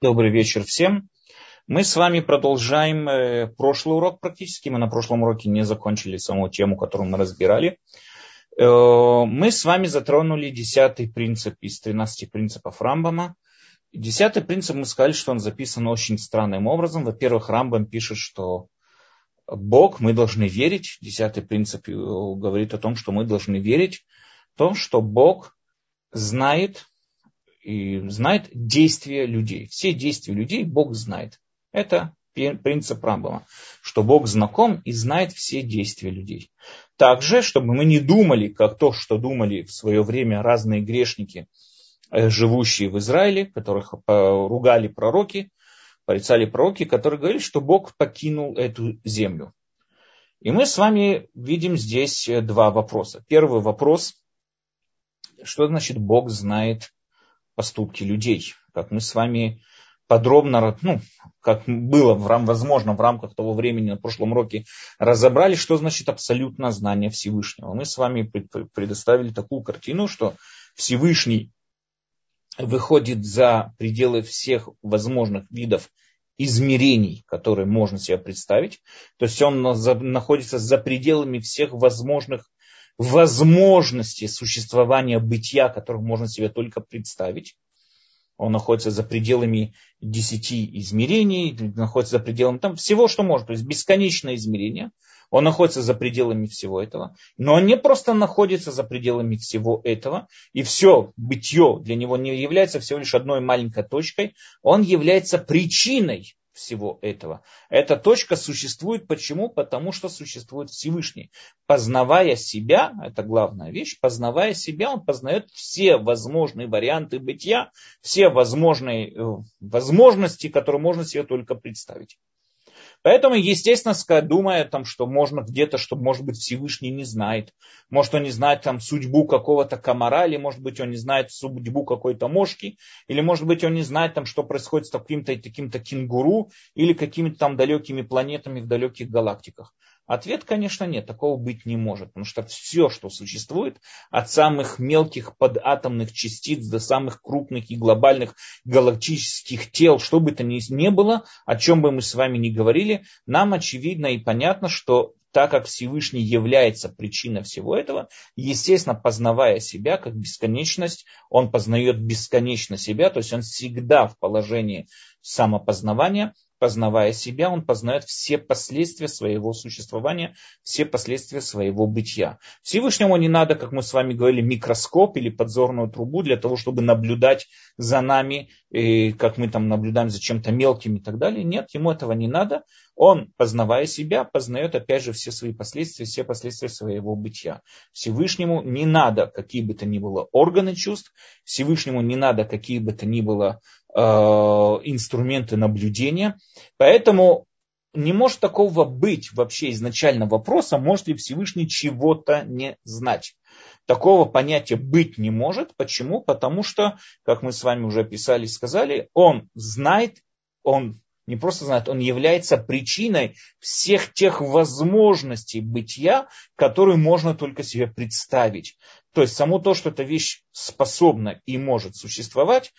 Добрый вечер всем. Мы с вами продолжаем э, прошлый урок практически. Мы на прошлом уроке не закончили саму тему, которую мы разбирали. Э, мы с вами затронули десятый принцип из 13 принципов Рамбама. Десятый принцип мы сказали, что он записан очень странным образом. Во-первых, Рамбам пишет, что Бог, мы должны верить. Десятый принцип э, говорит о том, что мы должны верить в том, что Бог знает и знает действия людей. Все действия людей Бог знает. Это принцип Рамбама, что Бог знаком и знает все действия людей. Также, чтобы мы не думали, как то, что думали в свое время разные грешники, э, живущие в Израиле, которых ругали пророки, порицали пророки, которые говорили, что Бог покинул эту землю. И мы с вами видим здесь э, два вопроса. Первый вопрос, что значит Бог знает поступки людей. Как мы с вами подробно, ну, как было в рам, возможно в рамках того времени на прошлом уроке, разобрали, что значит абсолютное знание Всевышнего. Мы с вами предоставили такую картину, что Всевышний выходит за пределы всех возможных видов измерений, которые можно себе представить. То есть он находится за пределами всех возможных возможности существования бытия, которых можно себе только представить. Он находится за пределами десяти измерений, находится за пределами там всего, что может, то есть бесконечное измерение. Он находится за пределами всего этого. Но он не просто находится за пределами всего этого, и все бытие для него не является всего лишь одной маленькой точкой, он является причиной всего этого. Эта точка существует почему? Потому что существует Всевышний. Познавая себя, это главная вещь, познавая себя, он познает все возможные варианты бытия, все возможные э, возможности, которые можно себе только представить. Поэтому, естественно, думая, там, что можно где-то, что, может быть, Всевышний не знает. Может, он не знает там, судьбу какого-то комара, или, может быть, он не знает судьбу какой-то мошки, или, может быть, он не знает, там, что происходит с таким-то таким-то кенгуру, или какими-то там далекими планетами в далеких галактиках. Ответ, конечно, нет, такого быть не может, потому что все, что существует, от самых мелких податомных частиц до самых крупных и глобальных галактических тел, что бы то ни, ни было, о чем бы мы с вами ни говорили, нам очевидно и понятно, что так как Всевышний является причиной всего этого, естественно, познавая себя как бесконечность, он познает бесконечно себя, то есть он всегда в положении самопознавания, познавая себя, он познает все последствия своего существования, все последствия своего бытия. Всевышнему не надо, как мы с вами говорили, микроскоп или подзорную трубу для того, чтобы наблюдать за нами, как мы там наблюдаем за чем-то мелким и так далее. Нет, ему этого не надо. Он, познавая себя, познает опять же все свои последствия, все последствия своего бытия. Всевышнему не надо какие бы то ни было органы чувств, Всевышнему не надо какие бы то ни было э, инструменты наблюдения. Поэтому не может такого быть вообще изначально вопроса, может ли Всевышний чего-то не знать. Такого понятия быть не может. Почему? Потому что, как мы с вами уже описали и сказали, он знает, он не просто знает, он является причиной всех тех возможностей бытия, которые можно только себе представить. То есть само то, что эта вещь способна и может существовать,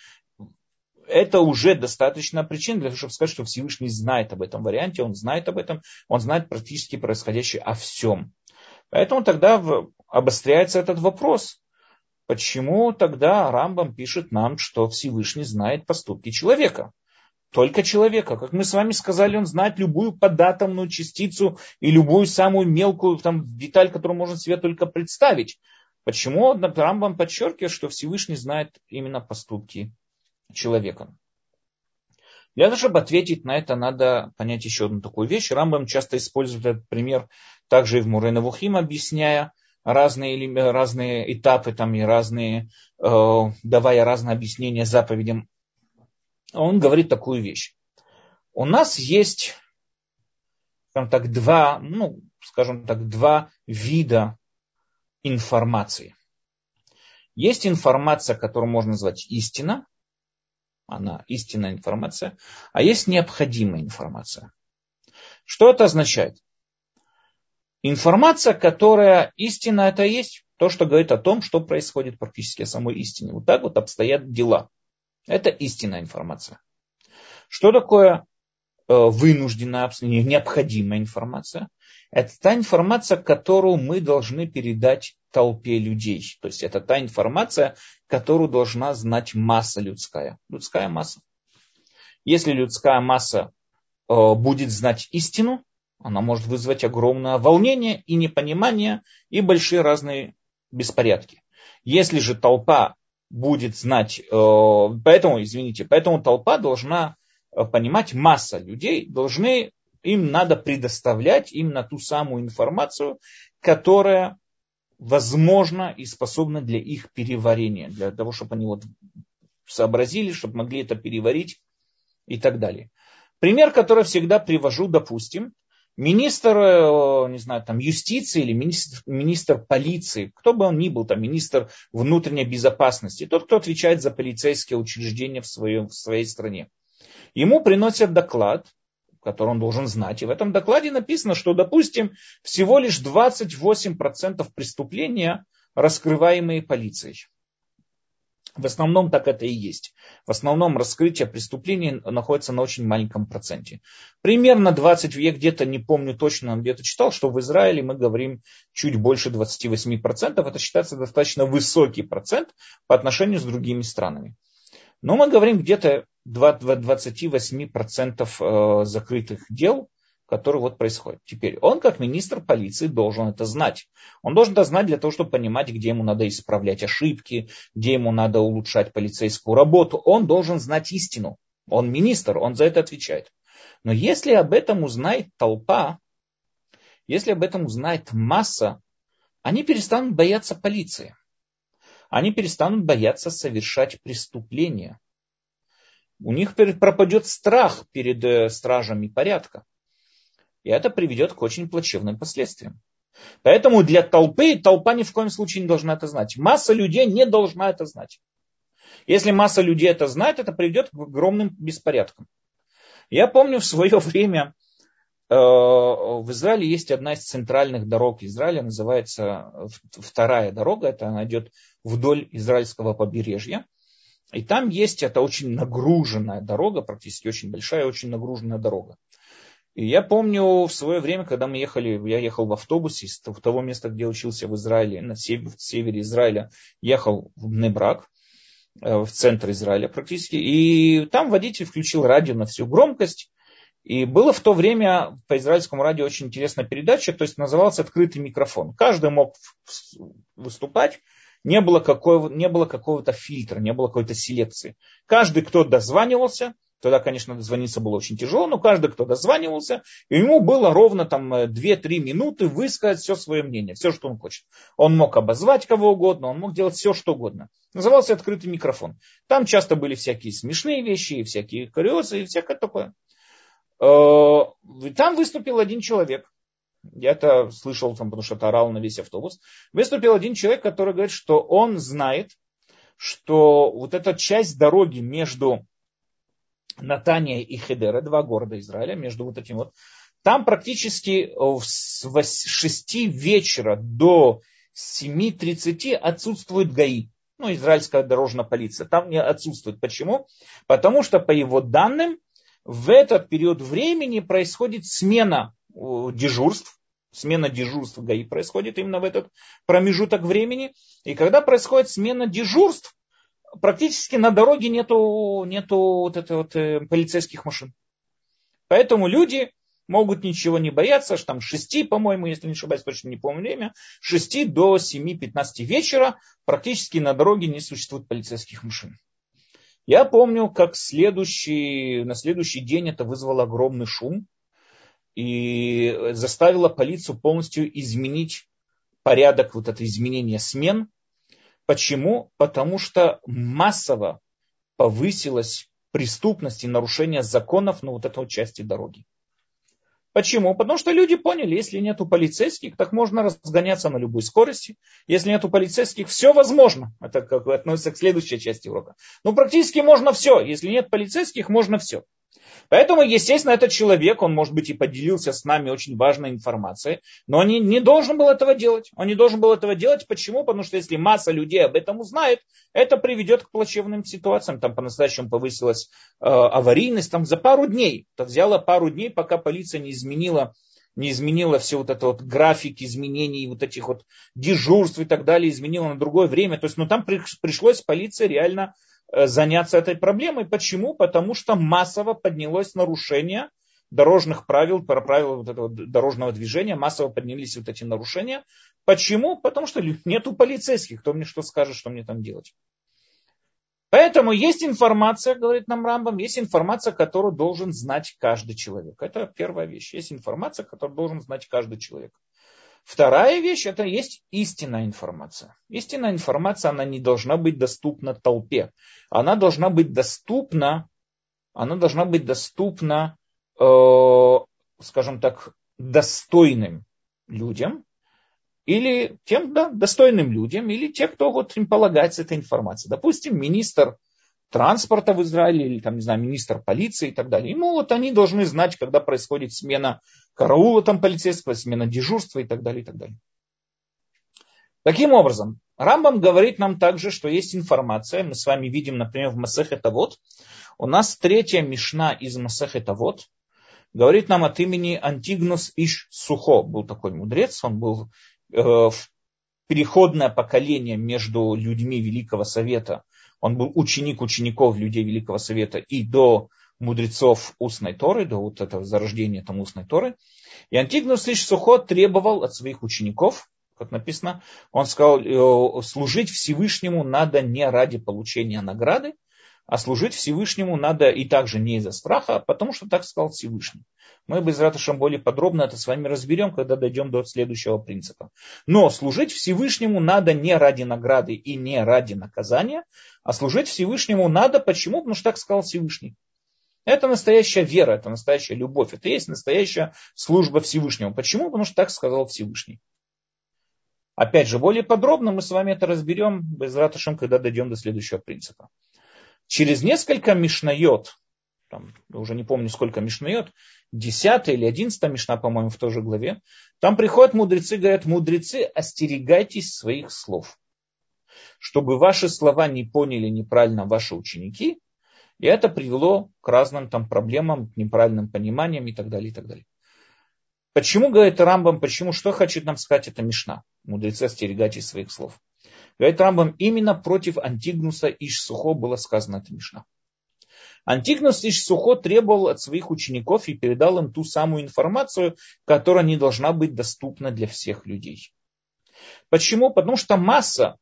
это уже достаточно причин для того, чтобы сказать, что Всевышний знает об этом варианте, он знает об этом, он знает практически происходящее о всем. Поэтому тогда обостряется этот вопрос. Почему тогда Рамбам пишет нам, что Всевышний знает поступки человека? Только человека. Как мы с вами сказали, он знает любую податомную частицу и любую самую мелкую там, деталь, которую можно себе только представить. Почему Рамбам подчеркивает, что Всевышний знает именно поступки человека? Для того, чтобы ответить на это, надо понять еще одну такую вещь. Рамбам часто использует этот пример также и в Мурена Вухим, объясняя разные, разные этапы там, и разные, э, давая разные объяснения заповедям он говорит такую вещь. У нас есть, скажем так, два, ну, скажем так, два вида информации. Есть информация, которую можно назвать истина, она истинная информация, а есть необходимая информация. Что это означает? Информация, которая истина, это есть то, что говорит о том, что происходит практически о самой истине. Вот так вот обстоят дела. Это истинная информация. Что такое э, вынужденная, необходимая информация? Это та информация, которую мы должны передать толпе людей. То есть это та информация, которую должна знать масса людская. Людская масса. Если людская масса э, будет знать истину, она может вызвать огромное волнение и непонимание и большие разные беспорядки. Если же толпа будет знать, э, поэтому, извините, поэтому толпа должна э, понимать, масса людей должны, им надо предоставлять именно ту самую информацию, которая возможна и способна для их переварения, для того, чтобы они вот сообразили, чтобы могли это переварить и так далее. Пример, который всегда привожу, допустим, министр, э, не знаю, там, юстиции или министр, министр полиции, кто бы он ни был, там, министр внутренней безопасности, тот, кто отвечает за полицейские учреждения в, своем, в своей стране. Ему приносят доклад, который он должен знать. И в этом докладе написано, что, допустим, всего лишь 28% преступления, раскрываемые полицией. В основном так это и есть. В основном раскрытие преступлений находится на очень маленьком проценте. Примерно 20, я где-то не помню точно, где-то читал, что в Израиле мы говорим чуть больше 28%. Это считается достаточно высокий процент по отношению с другими странами. Но мы говорим где-то 28% э, закрытых дел который вот происходит. Теперь он, как министр полиции, должен это знать. Он должен это знать для того, чтобы понимать, где ему надо исправлять ошибки, где ему надо улучшать полицейскую работу. Он должен знать истину. Он министр, он за это отвечает. Но если об этом узнает толпа, если об этом узнает масса, они перестанут бояться полиции. Они перестанут бояться совершать преступления. У них пропадет страх перед э, стражами порядка. И это приведет к очень плачевным последствиям. Поэтому для толпы толпа ни в коем случае не должна это знать. Масса людей не должна это знать. Если масса людей это знает, это приведет к огромным беспорядкам. Я помню в свое время э, в Израиле есть одна из центральных дорог Израиля, называется вторая дорога, это она идет вдоль израильского побережья. И там есть, это очень нагруженная дорога, практически очень большая, очень нагруженная дорога. И я помню в свое время, когда мы ехали, я ехал в автобусе из того места, где учился в Израиле, на севере, в севере Израиля, ехал в Небрак, э, в центр Израиля практически, и там водитель включил радио на всю громкость, и было в то время по израильскому радио очень интересная передача, то есть назывался «Открытый микрофон». Каждый мог выступать, не было, какого, не было какого-то фильтра, не было какой-то селекции. Каждый, кто дозванивался, Тогда, конечно, дозвониться было очень тяжело, но каждый, кто дозванивался, ему было ровно там 2-3 э, минуты высказать все свое мнение, все, что он хочет. Он мог обозвать кого угодно, он мог делать все, что угодно. Назывался открытый микрофон. Там часто были всякие смешные вещи, всякие курьезы и всякое такое. Э, там выступил один человек. Я это слышал, там, потому что это орал на весь автобус. Выступил один человек, который говорит, что он знает, что вот эта часть дороги между Натания и Хедера, два города Израиля, между вот этим вот. Там практически с 6 вечера до 7.30 отсутствует ГАИ. Ну, израильская дорожная полиция. Там не отсутствует. Почему? Потому что, по его данным, в этот период времени происходит смена дежурств. Смена дежурств ГАИ происходит именно в этот промежуток времени. И когда происходит смена дежурств, практически на дороге нету, нету вот этой вот э, полицейских машин. Поэтому люди могут ничего не бояться, что там с 6, по-моему, если не ошибаюсь, точно не помню время, с 6 до 7-15 вечера практически на дороге не существует полицейских машин. Я помню, как следующий, на следующий день это вызвало огромный шум и заставило полицию полностью изменить порядок вот это изменения смен Почему? Потому что массово повысилась преступность и нарушение законов на вот этой части дороги. Почему? Потому что люди поняли, если нету полицейских, так можно разгоняться на любой скорости. Если нету полицейских, все возможно. Это как относится к следующей части урока. Ну, практически можно все. Если нет полицейских, можно все. Поэтому, естественно, этот человек, он, может быть, и поделился с нами очень важной информацией, но он не, не должен был этого делать. Он не должен был этого делать. Почему? Потому что если масса людей об этом узнает, это приведет к плачевным ситуациям. Там по-настоящему повысилась э, аварийность. Там за пару дней, это взяло пару дней, пока полиция не изменила не изменила все вот это вот график изменений, вот этих вот дежурств и так далее, изменила на другое время. То есть, ну там пришлось полиции реально заняться этой проблемой. Почему? Потому что массово поднялось нарушение дорожных правил, правил вот этого дорожного движения, массово поднялись вот эти нарушения. Почему? Потому что нету полицейских. Кто мне что скажет, что мне там делать? Поэтому есть информация, говорит нам Рамбам, есть информация, которую должен знать каждый человек. Это первая вещь. Есть информация, которую должен знать каждый человек. Вторая вещь, это есть истинная информация. Истинная информация, она не должна быть доступна толпе. Она должна быть доступна, она должна быть доступна, э, скажем так, достойным людям, или тем да, достойным людям, или те, кто вот им полагается эта информация. Допустим, министр транспорта в Израиле, или там, не знаю, министр полиции и так далее. Ему вот они должны знать, когда происходит смена караула там полицейского, смена дежурства и так далее, и так далее. Таким образом, Рамбам говорит нам также, что есть информация. Мы с вами видим, например, в Масехе Тавод. У нас третья мишна из Масехе Тавод говорит нам от имени Антигнус Иш Сухо. Был такой мудрец, он был э, в переходное поколение между людьми Великого Совета – он был ученик учеников людей Великого Совета и до мудрецов устной Торы, до вот этого зарождения там устной Торы. И Антигнус Иш Сухот требовал от своих учеников, как написано, он сказал, «Э, служить Всевышнему надо не ради получения награды, а служить Всевышнему надо и также не из-за страха, а потому что так сказал Всевышний. Мы без ратушем более подробно это с вами разберем, когда дойдем до следующего принципа. Но служить Всевышнему надо не ради награды и не ради наказания, а служить Всевышнему надо. Почему? Потому что так сказал Всевышний. Это настоящая вера, это настоящая любовь, это есть настоящая служба Всевышнему. Почему? Потому что так сказал Всевышний. Опять же, более подробно мы с вами это разберем без когда дойдем до следующего принципа. Через несколько мишнает, там, уже не помню сколько мишнает, 10 или 11 мишна, по-моему, в той же главе, там приходят мудрецы, говорят, мудрецы, остерегайтесь своих слов, чтобы ваши слова не поняли неправильно ваши ученики, и это привело к разным там проблемам, к неправильным пониманиям и так далее, и так далее. Почему, говорит Рамбам, почему, что хочет нам сказать эта Мишна? Мудрецы, остерегайтесь своих слов. Говорит Рамбам, именно против Антигнуса Иш Сухо было сказано эта Мишна. Антигнус Иш Сухо требовал от своих учеников и передал им ту самую информацию, которая не должна быть доступна для всех людей. Почему? Потому что масса,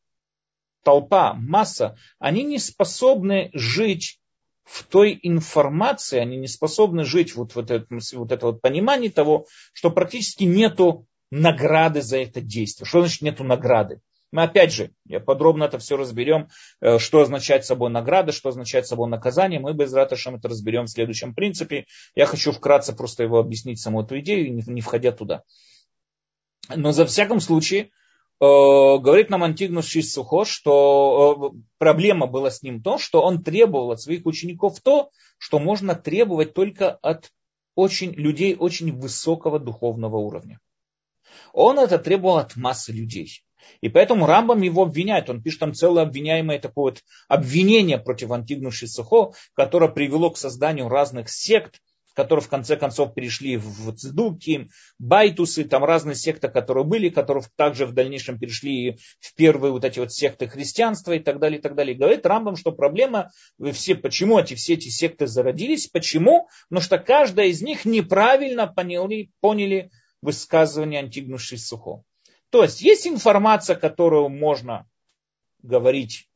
толпа, масса, они не способны жить в той информации, они не способны жить вот, вот, это, вот это вот понимание того, что практически нету награды за это действие. Что значит нету награды? Мы опять же, подробно это все разберем, э, что означает собой награда, что означает собой наказание. Мы без раташем это разберем в следующем принципе. Я хочу вкратце просто его объяснить, саму эту идею, не входя туда. Но за всяком случае, э, говорит нам Антигнус Шисухо, что э, проблема была с ним то, что он требовал от своих учеников то, что можно требовать только от очень, людей очень высокого духовного уровня. Он это требовал от массы людей. И поэтому Рамбам его обвиняет. Он пишет там целое обвиняемое такое вот обвинение против Антигну Шисухо, которое привело к созданию разных сект, которые в конце концов перешли в Цидуки, Байтусы, там разные секты, которые были, которые также в дальнейшем перешли в первые вот эти вот секты христианства и так далее, и так далее. Говорит Рамбам, что проблема, все, почему эти, все эти секты зародились, почему? Потому что каждая из них неправильно поняли, поняли высказывание Антигну Шисухо. То есть есть информация, которую можно говорить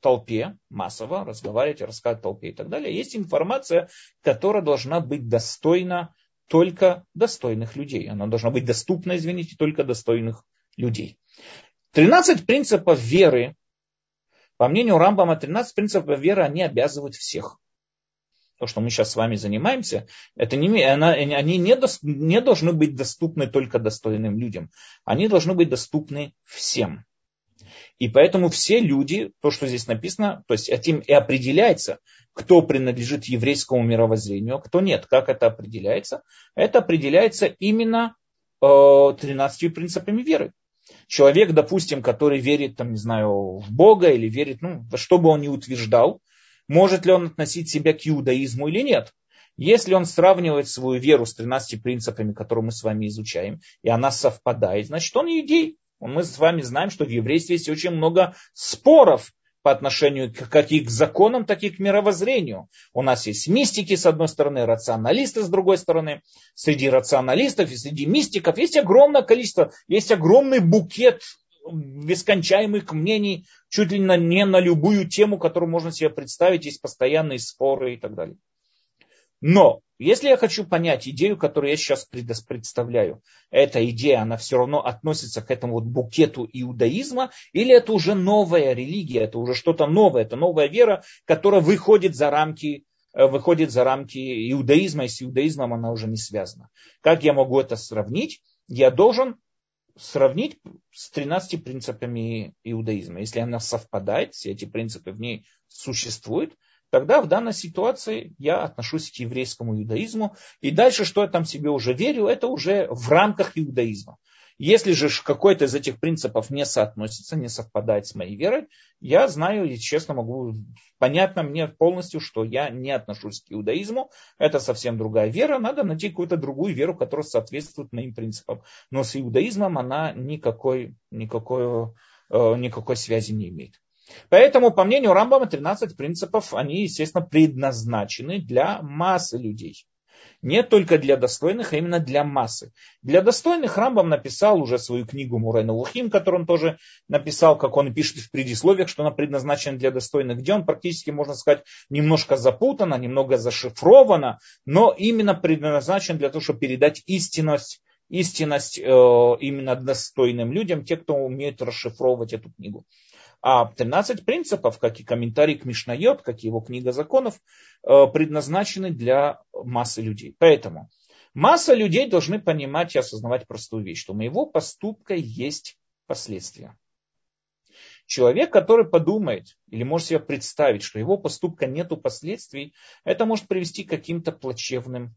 толпе, массово, разговаривать, рассказывать толпе и так далее. Есть информация, которая должна быть достойна только достойных людей. Она должна быть доступна, извините, только достойных людей. 13 принципов веры, по мнению Рамбама, 13 принципов веры, они обязывают всех то, что мы сейчас с вами занимаемся, это не, она, они не, дос, не должны быть доступны только достойным людям. Они должны быть доступны всем. И поэтому все люди, то, что здесь написано, то есть этим и определяется, кто принадлежит еврейскому мировоззрению, кто нет. Как это определяется? Это определяется именно э, 13 принципами веры. Человек, допустим, который верит, там, не знаю, в Бога или верит, ну, во что бы он ни утверждал, может ли он относить себя к иудаизму или нет. Если он сравнивает свою веру с 13 принципами, которые мы с вами изучаем, и она совпадает, значит он иудей. Мы с вами знаем, что в еврействе есть очень много споров по отношению как и к законам, так и к мировоззрению. У нас есть мистики с одной стороны, рационалисты с другой стороны. Среди рационалистов и среди мистиков есть огромное количество, есть огромный букет бескончаемых мнений, чуть ли не на любую тему, которую можно себе представить, есть постоянные споры и так далее. Но если я хочу понять идею, которую я сейчас представляю, эта идея, она все равно относится к этому вот букету иудаизма, или это уже новая религия, это уже что-то новое, это новая вера, которая выходит за рамки э, выходит за рамки иудаизма, и с иудаизмом она уже не связана. Как я могу это сравнить? Я должен сравнить с 13 принципами иудаизма. Если она совпадает, все эти принципы в ней существуют, тогда в данной ситуации я отношусь к еврейскому иудаизму. И дальше, что я там себе уже верю, это уже в рамках иудаизма. Если же какой-то из этих принципов не соотносится, не совпадает с моей верой, я знаю и честно могу, понятно мне полностью, что я не отношусь к иудаизму, это совсем другая вера, надо найти какую-то другую веру, которая соответствует моим принципам. Но с иудаизмом она никакой, никакой, э, никакой связи не имеет. Поэтому, по мнению Рамбама, 13 принципов, они, естественно, предназначены для массы людей. Не только для достойных, а именно для массы. Для достойных Рамбам написал уже свою книгу Мурайна Лухим, которую он тоже написал, как он пишет в предисловиях, что она предназначена для достойных, где он практически, можно сказать, немножко запутана, немного зашифрована, но именно предназначен для того, чтобы передать истинность истинность э, именно достойным людям, те, кто умеет расшифровывать эту книгу. А 13 принципов, как и комментарий к Мишнайот, как и его книга законов, э, предназначены для массы людей. Поэтому масса людей должны понимать и осознавать простую вещь, что у моего поступка есть последствия. Человек, который подумает или может себе представить, что его поступка нету последствий, это может привести к каким-то плачевным,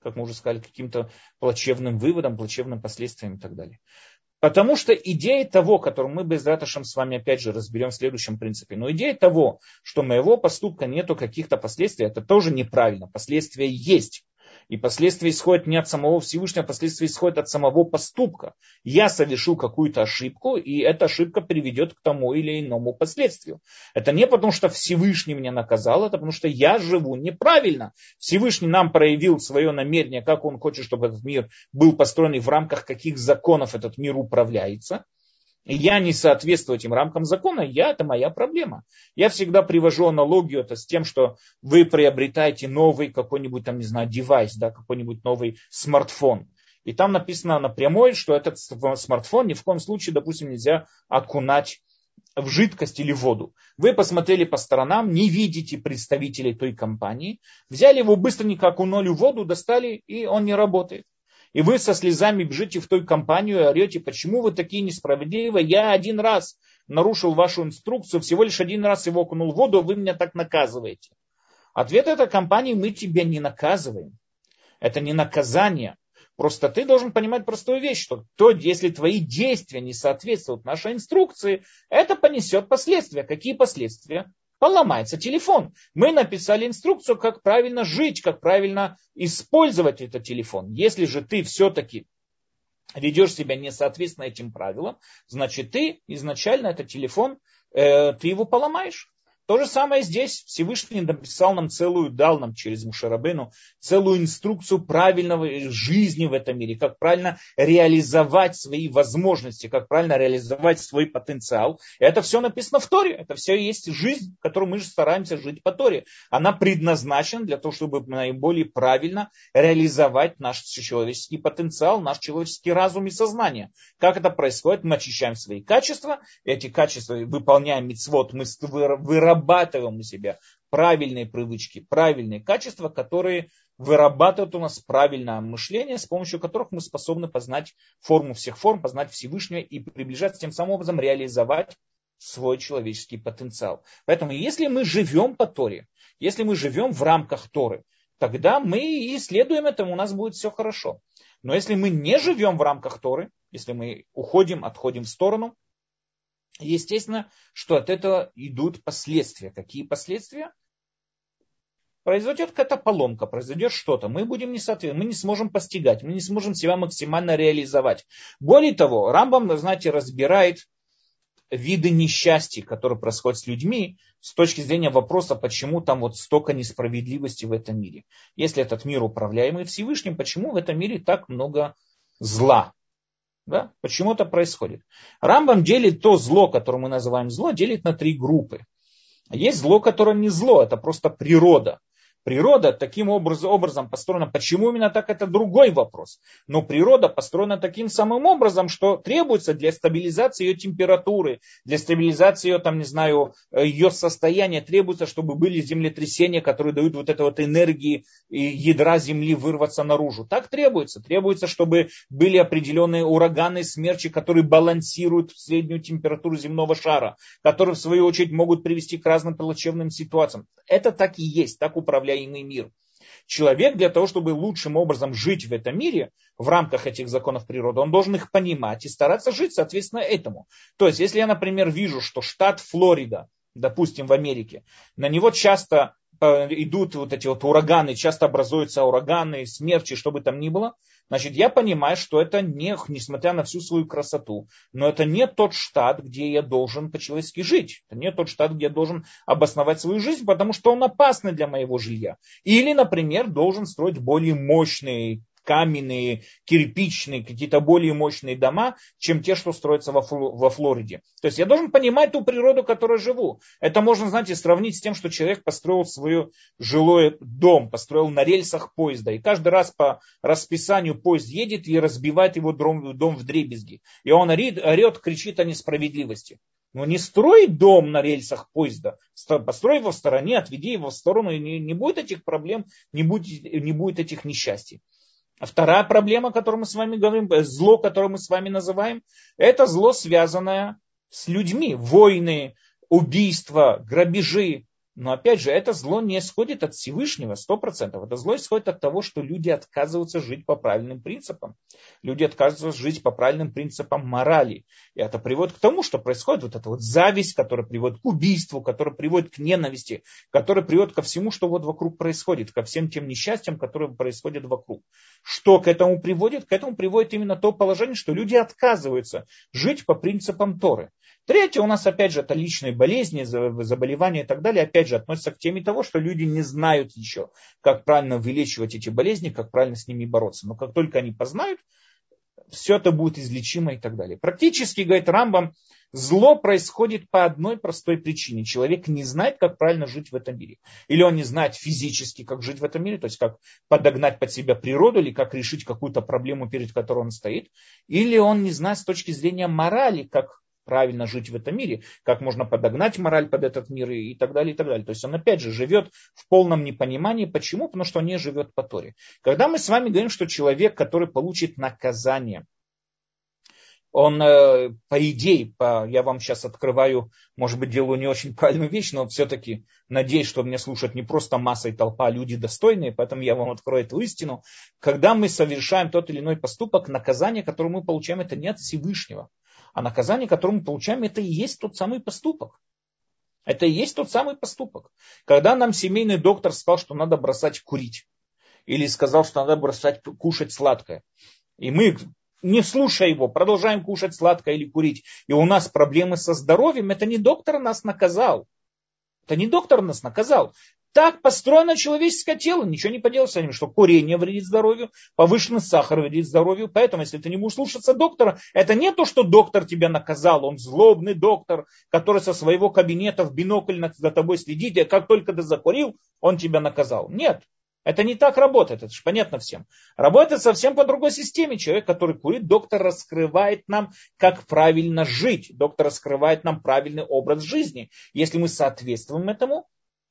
как мы уже сказали, каким-то плачевным выводам, плачевным последствиям и так далее. Потому что идея того, которую мы без Раташем с вами опять же разберем в следующем принципе, но идея того, что моего поступка нету каких-то последствий, это тоже неправильно. Последствия есть. И последствия исходят не от самого Всевышнего, а последствия исходят от самого поступка. Я совершу какую-то ошибку, и эта ошибка приведет к тому или иному последствию. Это не потому, что Всевышний меня наказал, это потому, что я живу неправильно. Всевышний нам проявил свое намерение, как он хочет, чтобы этот мир был построен и в рамках каких законов этот мир управляется я не соответствую этим рамкам закона, я, это моя проблема. Я всегда привожу аналогию это с тем, что вы приобретаете новый какой-нибудь там, не знаю, девайс, да, какой-нибудь новый смартфон. И там написано напрямую, что этот смартфон ни в коем случае, допустим, нельзя окунать в жидкость или воду. Вы посмотрели по сторонам, не видите представителей той компании, взяли его быстренько окунули в воду, достали, и он не работает. И вы со слезами бежите в той компанию и орете, почему вы такие несправедливые? Я один раз нарушил вашу инструкцию, всего лишь один раз его окунул в воду, вы меня так наказываете. Ответ этой компании, мы тебя не наказываем. Это не наказание. Просто ты должен понимать простую вещь, что то, если твои действия не соответствуют нашей инструкции, это понесет последствия. Какие последствия? Поломается телефон. Мы написали инструкцию, как правильно жить, как правильно использовать этот телефон. Если же ты все-таки ведешь себя не соответственно этим правилам, значит ты изначально этот телефон, э, ты его поломаешь. То же самое здесь. Всевышний написал нам целую, дал нам через Мушарабену целую инструкцию правильного жизни в этом мире, как правильно реализовать свои возможности, как правильно реализовать свой потенциал. Это все написано в Торе. Это все есть жизнь, которую мы же стараемся жить по Торе. Она предназначена для того, чтобы наиболее правильно реализовать наш человеческий потенциал, наш человеческий разум и сознание. Как это происходит? Мы очищаем свои качества, эти качества выполняем мицвод, мы вырабатываем вырабатываем у себя правильные привычки, правильные качества, которые вырабатывают у нас правильное мышление, с помощью которых мы способны познать форму всех форм, познать Всевышнего и приближаться тем самым образом реализовать свой человеческий потенциал. Поэтому если мы живем по Торе, если мы живем в рамках Торы, тогда мы и исследуем этому, у нас будет все хорошо. Но если мы не живем в рамках Торы, если мы уходим, отходим в сторону, естественно, что от этого идут последствия. Какие последствия? произойдет какая-то поломка, произойдет что-то, мы будем не соответствовать, мы не сможем постигать, мы не сможем себя максимально реализовать. Более того, Рамбам, знаете, разбирает виды несчастья, которые происходят с людьми, с точки зрения вопроса, почему там вот столько несправедливости в этом мире. Если этот мир управляемый Всевышним, почему в этом мире так много зла? Да? Почему это происходит? Рамбам делит то зло, которое мы называем зло, делит на три группы. Есть зло, которое не зло, это просто природа. Природа таким образом, построена. Почему именно так, это другой вопрос. Но природа построена таким самым образом, что требуется для стабилизации ее температуры, для стабилизации ее, там, не знаю, ее состояния, требуется, чтобы были землетрясения, которые дают вот это вот энергии и ядра земли вырваться наружу. Так требуется. Требуется, чтобы были определенные ураганы, смерчи, которые балансируют среднюю температуру земного шара, которые в свою очередь могут привести к разным плачевным ситуациям. Это так и есть, так управляет управляемый мир. Человек для того, чтобы лучшим образом жить в этом мире, в рамках этих законов природы, он должен их понимать и стараться жить соответственно этому. То есть, если я, например, вижу, что штат Флорида, допустим, в Америке, на него часто э, идут вот эти вот ураганы, часто образуются ураганы, смерчи, что бы там ни было, Значит, я понимаю, что это не, несмотря на всю свою красоту, но это не тот штат, где я должен по-человечески жить. Это не тот штат, где я должен обосновать свою жизнь, потому что он опасный для моего жилья. Или, например, должен строить более мощные каменные, кирпичные, какие-то более мощные дома, чем те, что строятся во, во Флориде. То есть я должен понимать ту природу, в которой живу. Это можно, знаете, сравнить с тем, что человек построил свой жилой дом, построил на рельсах поезда. И каждый раз по расписанию поезд едет и разбивает его дом, дом в дребезги. И он орет, орет, кричит о несправедливости. Но не строй дом на рельсах поезда, построй его в стороне, отведи его в сторону, и не, не будет этих проблем, не будет, не будет этих несчастий. А вторая проблема, о которой мы с вами говорим, э, зло, которое мы с вами называем, это зло, связанное с людьми. Войны, убийства, грабежи, но опять же, это зло не исходит от Всевышнего, сто процентов. Это зло исходит от того, что люди отказываются жить по правильным принципам. Люди отказываются жить по правильным принципам морали. И это приводит к тому, что происходит вот эта вот зависть, которая приводит к убийству, которая приводит к ненависти, которая приводит ко всему, что вот вокруг происходит, ко всем тем несчастьям, которые происходят вокруг. Что к этому приводит? К этому приводит именно то положение, что люди отказываются жить по принципам Торы. Третье у нас, опять же, это личные болезни, заболевания и так далее. Опять же, относится к теме того, что люди не знают еще, как правильно вылечивать эти болезни, как правильно с ними бороться. Но как только они познают, все это будет излечимо и так далее. Практически, говорит Рамбам, зло происходит по одной простой причине. Человек не знает, как правильно жить в этом мире. Или он не знает физически, как жить в этом мире, то есть как подогнать под себя природу, или как решить какую-то проблему, перед которой он стоит. Или он не знает с точки зрения морали, как правильно жить в этом мире, как можно подогнать мораль под этот мир и так далее, и так далее. То есть он опять же живет в полном непонимании. Почему? Потому что он не живет по Торе. Когда мы с вами говорим, что человек, который получит наказание, он, э, по идее, по, я вам сейчас открываю, может быть, делаю не очень правильную вещь, но все-таки надеюсь, что меня слушают не просто масса и толпа, а люди достойные, поэтому я вам открою эту истину. Когда мы совершаем тот или иной поступок, наказание, которое мы получаем, это не от Всевышнего. А наказание, которое мы получаем, это и есть тот самый поступок. Это и есть тот самый поступок. Когда нам семейный доктор сказал, что надо бросать курить, или сказал, что надо бросать кушать сладкое, и мы, не слушая его, продолжаем кушать сладкое или курить, и у нас проблемы со здоровьем, это не доктор нас наказал. Это не доктор нас наказал. Так построено человеческое тело, ничего не поделать с этим, что курение вредит здоровью, повышенный сахар вредит здоровью. Поэтому, если ты не будешь слушаться доктора, это не то, что доктор тебя наказал, он злобный доктор, который со своего кабинета в бинокль за тобой следит, и как только ты закурил, он тебя наказал. Нет, это не так работает, это же понятно всем. Работает совсем по другой системе. Человек, который курит, доктор раскрывает нам, как правильно жить. Доктор раскрывает нам правильный образ жизни. Если мы соответствуем этому,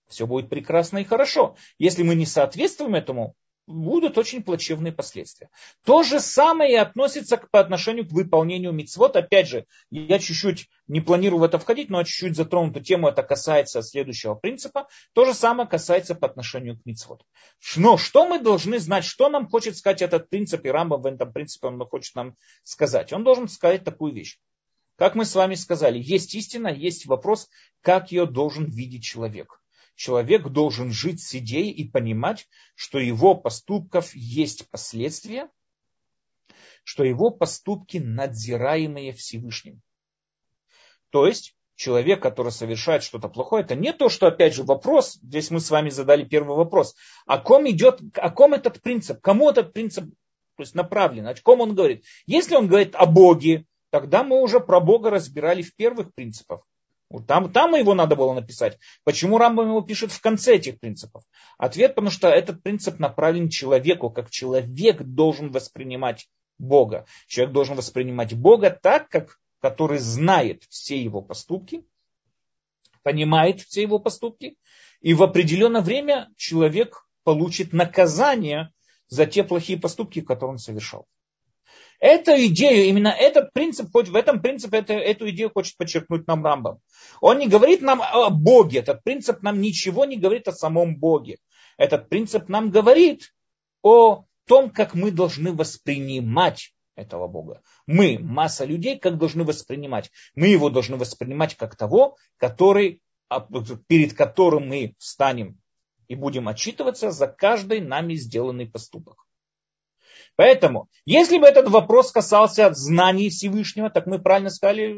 все будет прекрасно и хорошо. Если мы не соответствуем этому, будут очень плачевные последствия. То же самое и относится к, по отношению к выполнению мицвод. Опять же, я чуть-чуть не планирую в это входить, но чуть-чуть затрону эту тему, это касается следующего принципа. То же самое касается по отношению к мицвод. Но что мы должны знать, что нам хочет сказать этот принцип, и Рамбам в этом принципе он хочет нам сказать. Он должен сказать такую вещь. Как мы с вами сказали, есть истина, есть вопрос, как ее должен видеть человек человек должен жить с идеей и понимать, что его поступков есть последствия, что его поступки надзираемые Всевышним. То есть человек, который совершает что-то плохое, это не то, что, опять же, вопрос, здесь мы с вами задали первый вопрос, о ком идет, о ком этот принцип, кому этот принцип то есть направлен, о ком он говорит. Если он говорит о Боге, тогда мы уже про Бога разбирали в первых принципах. Там, там его надо было написать. Почему Рамбам его пишет в конце этих принципов? Ответ, потому что этот принцип направлен человеку, как человек должен воспринимать Бога. Человек должен воспринимать Бога так, как который знает все его поступки, понимает все его поступки, и в определенное время человек получит наказание за те плохие поступки, которые он совершал. Эту идею, именно этот принцип, хоть в этом принципе это, эту идею хочет подчеркнуть нам Рамбам. Он не говорит нам о Боге, этот принцип нам ничего не говорит о самом Боге. Этот принцип нам говорит о том, как мы должны воспринимать этого Бога. Мы, масса людей, как должны воспринимать? Мы его должны воспринимать как того, который, а, перед которым мы встанем и будем отчитываться за каждый нами сделанный поступок. Поэтому, если бы этот вопрос касался знаний Всевышнего, так мы правильно сказали,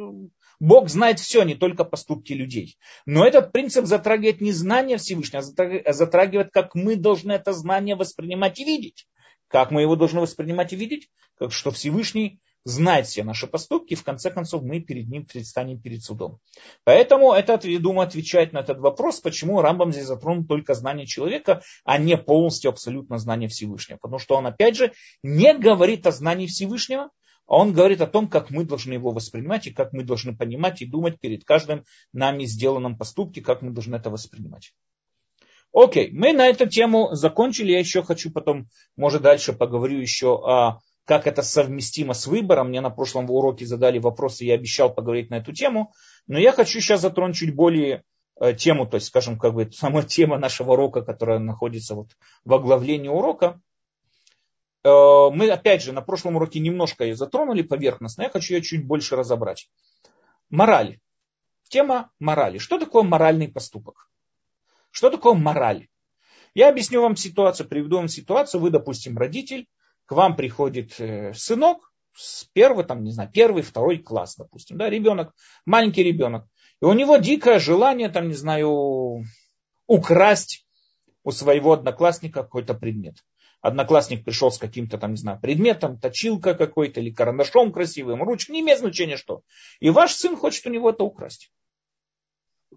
Бог знает все, не только поступки людей. Но этот принцип затрагивает не знание Всевышнего, а затрагивает, как мы должны это знание воспринимать и видеть. Как мы его должны воспринимать и видеть? Как что Всевышний знает все наши поступки, и в конце концов мы перед ним предстанем перед судом. Поэтому это, я думаю, отвечает на этот вопрос, почему Рамбам здесь затронул только знание человека, а не полностью абсолютно знание Всевышнего. Потому что он, опять же, не говорит о знании Всевышнего, а он говорит о том, как мы должны его воспринимать и как мы должны понимать и думать перед каждым нами сделанным поступке, как мы должны это воспринимать. Окей, мы на эту тему закончили. Я еще хочу потом, может, дальше поговорю еще о как это совместимо с выбором. Мне на прошлом уроке задали вопросы, я обещал поговорить на эту тему. Но я хочу сейчас затронуть чуть более э, тему, то есть, скажем, как бы сама тема нашего урока, которая находится вот в оглавлении урока. Э, мы, опять же, на прошлом уроке немножко ее затронули поверхностно, я хочу ее чуть больше разобрать. Мораль. Тема морали. Что такое моральный поступок? Что такое мораль? Я объясню вам ситуацию, приведу вам ситуацию. Вы, допустим, родитель, к вам приходит э, сынок, с первый, там, не знаю, первый, второй класс, допустим, да, ребенок, маленький ребенок. И у него дикое желание, там, не знаю, украсть у своего одноклассника какой-то предмет. Одноклассник пришел с каким-то там, не знаю, предметом, точилка какой-то или карандашом красивым, ручкой, не имеет значения что. И ваш сын хочет у него это украсть.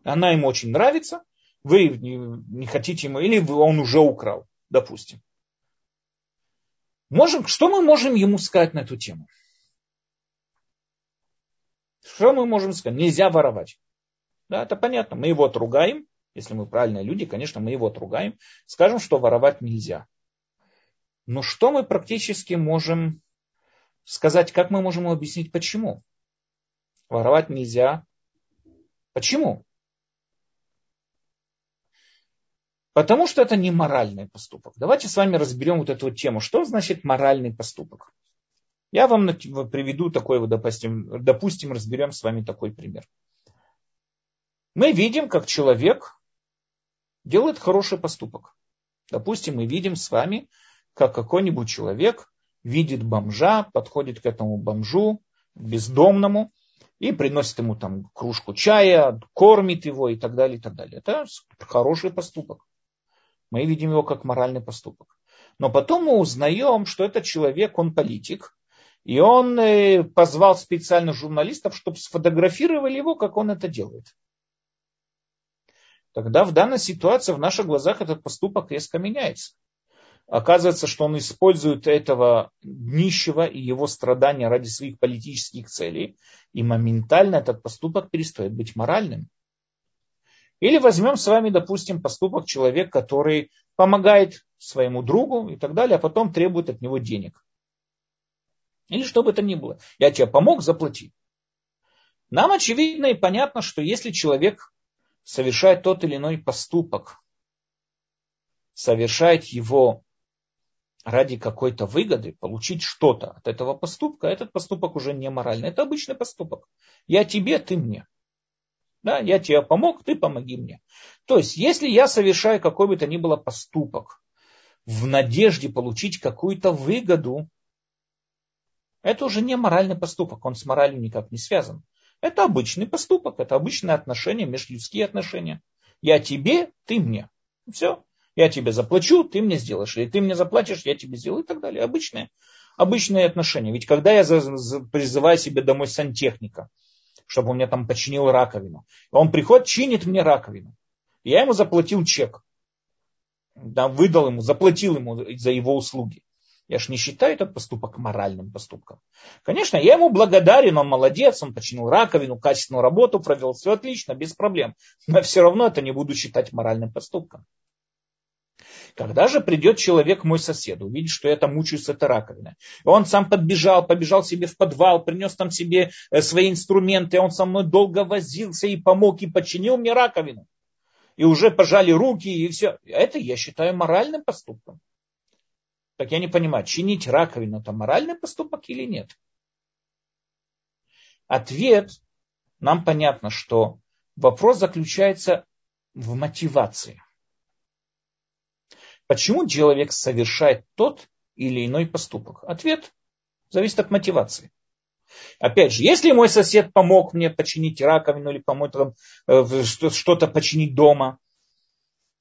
Она ему очень нравится, вы не хотите ему, или он уже украл, допустим. Можем, что мы можем ему сказать на эту тему? Что мы можем сказать? Нельзя воровать. Да, это понятно. Мы его отругаем. Если мы правильные люди, конечно, мы его отругаем. Скажем, что воровать нельзя. Но что мы практически можем сказать, как мы можем объяснить, почему? Воровать нельзя. Почему? Потому что это не моральный поступок. Давайте с вами разберем вот эту вот тему. Что значит моральный поступок? Я вам приведу такой, вот, допустим, допустим, разберем с вами такой пример. Мы видим, как человек делает хороший поступок. Допустим, мы видим с вами, как какой-нибудь человек видит бомжа, подходит к этому бомжу, бездомному, и приносит ему там кружку чая, кормит его и так далее, и так далее. Это хороший поступок. Мы видим его как моральный поступок. Но потом мы узнаем, что этот человек, он политик, и он э, позвал специально журналистов, чтобы сфотографировали его, как он это делает. Тогда в данной ситуации в наших глазах этот поступок резко меняется. Оказывается, что он использует этого нищего и его страдания ради своих политических целей, и моментально этот поступок перестает быть моральным. Или возьмем с вами, допустим, поступок человека, который помогает своему другу и так далее, а потом требует от него денег. Или что бы это ни было. Я тебе помог, заплати. Нам очевидно и понятно, что если человек совершает тот или иной поступок, совершает его ради какой-то выгоды, получить что-то от этого поступка, этот поступок уже не моральный. Это обычный поступок. Я тебе, ты мне. Да, я тебе помог, ты помоги мне. То есть, если я совершаю какой бы то ни было поступок в надежде получить какую-то выгоду, это уже не моральный поступок, он с моралью никак не связан. Это обычный поступок, это обычное отношение, межлюдские отношения. Я тебе, ты мне. Все. Я тебе заплачу, ты мне сделаешь. Или ты мне заплатишь, я тебе сделаю и так далее. Обычные, обычные отношения. Ведь когда я призываю себе домой сантехника, чтобы он мне там починил раковину, он приходит, чинит мне раковину. Я ему заплатил чек. Да, выдал ему, заплатил ему за его услуги. Я же не считаю этот поступок моральным поступком. Конечно, я ему благодарен, он молодец, он починил раковину, качественную работу провел, все отлично, без проблем. Но все равно это не буду считать моральным поступком. Когда же придет человек, мой сосед, увидит, что я там мучаюсь с этой. Он сам подбежал, побежал себе в подвал, принес там себе э, свои инструменты, он со мной долго возился и помог, и починил мне раковину. И уже пожали руки, и все. Это я считаю моральным поступком. Так я не понимаю, чинить раковину это моральный поступок или нет? Ответ, нам понятно, что вопрос заключается в мотивации. Почему человек совершает тот или иной поступок? Ответ зависит от мотивации. Опять же, если мой сосед помог мне починить раковину или помочь э, что-то починить дома,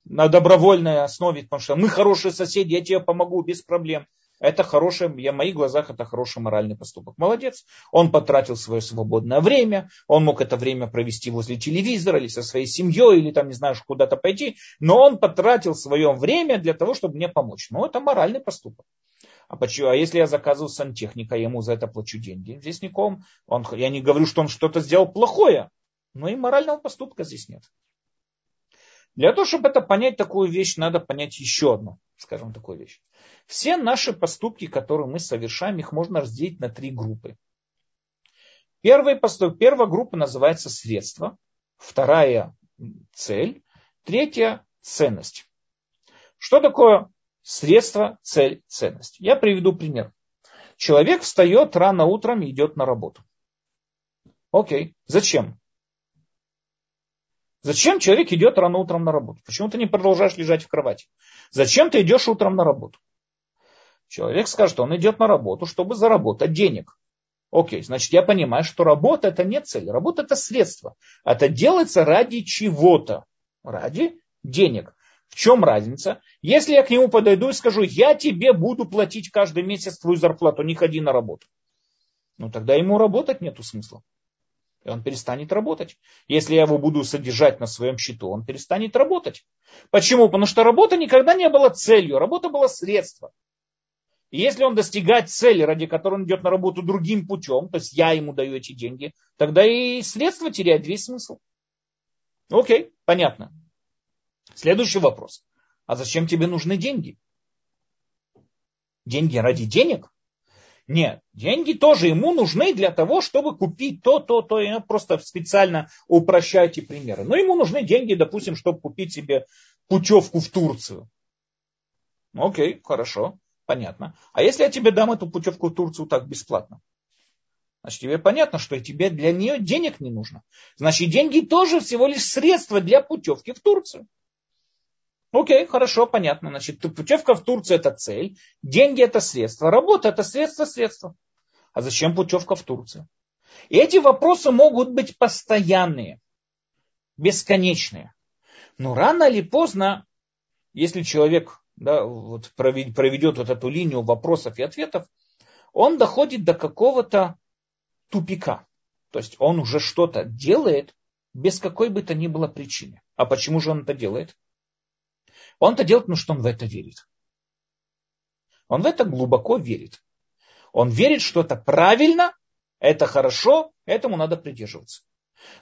на добровольной основе, потому что мы хорошие соседи, я тебе помогу без проблем. Это хороший, я, в моих глазах это хороший моральный поступок. Молодец. Он потратил свое свободное время, он мог это время провести возле телевизора или со своей семьей, или там, не знаю, куда-то пойти, но он потратил свое время для того, чтобы мне помочь. Ну, это моральный поступок. А, почему? а если я заказываю сантехника, я ему за это плачу деньги? Здесь ником, он, я не говорю, что он что-то сделал плохое, но и морального поступка здесь нет. Для того, чтобы это понять такую вещь, надо понять еще одну, скажем, такую вещь. Все наши поступки, которые мы совершаем, их можно разделить на три группы. Первый поступ, первая группа называется средство, вторая цель, третья ценность. Что такое средство, цель, ценность? Я приведу пример. Человек встает рано утром и идет на работу. Окей, зачем? Зачем человек идет рано утром на работу? Почему ты не продолжаешь лежать в кровати? Зачем ты идешь утром на работу? Человек скажет, что он идет на работу, чтобы заработать денег. Окей, значит, я понимаю, что работа это не цель, работа это средство. Это делается ради чего-то, ради денег. В чем разница? Если я к нему подойду и скажу, я тебе буду платить каждый месяц твою зарплату, не ходи на работу. Ну тогда ему работать нету смысла он перестанет работать. Если я его буду содержать на своем счету, он перестанет работать. Почему? Потому что работа никогда не была целью, работа была средством. И если он достигает цели, ради которой он идет на работу другим путем, то есть я ему даю эти деньги, тогда и средство теряет весь смысл. Окей, понятно. Следующий вопрос. А зачем тебе нужны деньги? Деньги ради денег? Нет, деньги тоже ему нужны для того, чтобы купить то, то, то. Я просто специально упрощаю эти примеры. Но ему нужны деньги, допустим, чтобы купить себе путевку в Турцию. Окей, хорошо, понятно. А если я тебе дам эту путевку в Турцию так бесплатно? Значит, тебе понятно, что тебе для нее денег не нужно. Значит, деньги тоже всего лишь средство для путевки в Турцию. Окей, хорошо, понятно. Значит, путевка в Турцию это цель, деньги это средство, работа это средство, средство. А зачем путевка в Турцию? И эти вопросы могут быть постоянные, бесконечные. Но рано или поздно, если человек да, вот проведет вот эту линию вопросов и ответов, он доходит до какого-то тупика. То есть он уже что-то делает без какой бы то ни было причины. А почему же он это делает? Он это делает, потому что он в это верит. Он в это глубоко верит. Он верит, что это правильно, это хорошо, этому надо придерживаться.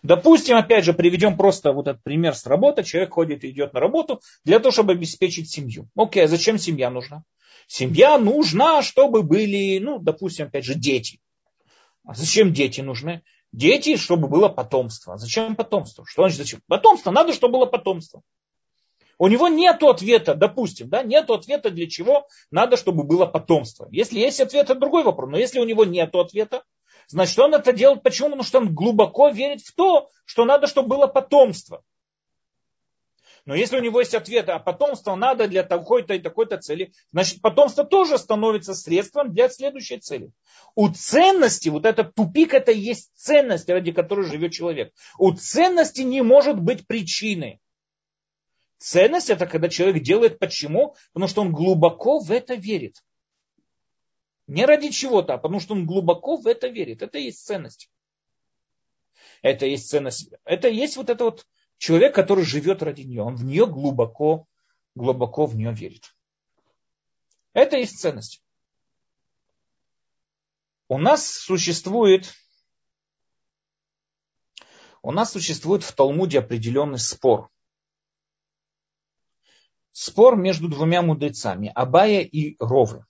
Допустим, опять же, приведем просто вот этот пример с работы. Человек ходит и идет на работу для того, чтобы обеспечить семью. Окей, а зачем семья нужна? Семья нужна, чтобы были, ну, допустим, опять же, дети. А зачем дети нужны? Дети, чтобы было потомство. Зачем потомство? Что значит зачем? Потомство, надо, чтобы было потомство. У него нет ответа, допустим, да, нет ответа для чего надо, чтобы было потомство. Если есть ответ, это другой вопрос. Но если у него нет ответа, значит, он это делает почему? Потому что он глубоко верит в то, что надо, чтобы было потомство. Но если у него есть ответ, а потомство надо для такой-то и такой-то цели, значит потомство тоже становится средством для следующей цели. У ценности, вот этот тупик, это и есть ценность, ради которой живет человек. У ценности не может быть причины. Ценность это когда человек делает почему? Потому что он глубоко в это верит. Не ради чего-то, а потому что он глубоко в это верит. Это и есть ценность. Это и есть ценность. Это и есть вот это вот Человек, который живет ради нее, он в нее глубоко, глубоко в нее верит. Это есть ценность. У нас существует, у нас существует в Талмуде определенный спор. Спор между двумя мудрецами, Абая и Ровы.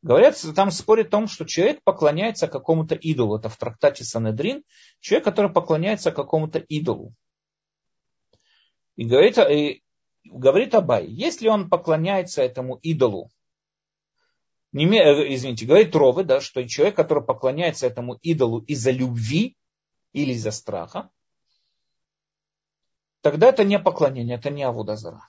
Говорят, там спорят о том, что человек поклоняется какому-то идолу. Это в трактате Санедрин. Человек, который поклоняется какому-то идолу. И говорит, и говорит Абай, если он поклоняется этому идолу, не, э, извините, говорит Ровы, да, что человек, который поклоняется этому идолу из-за любви или из-за страха, тогда это не поклонение, это не Авудазара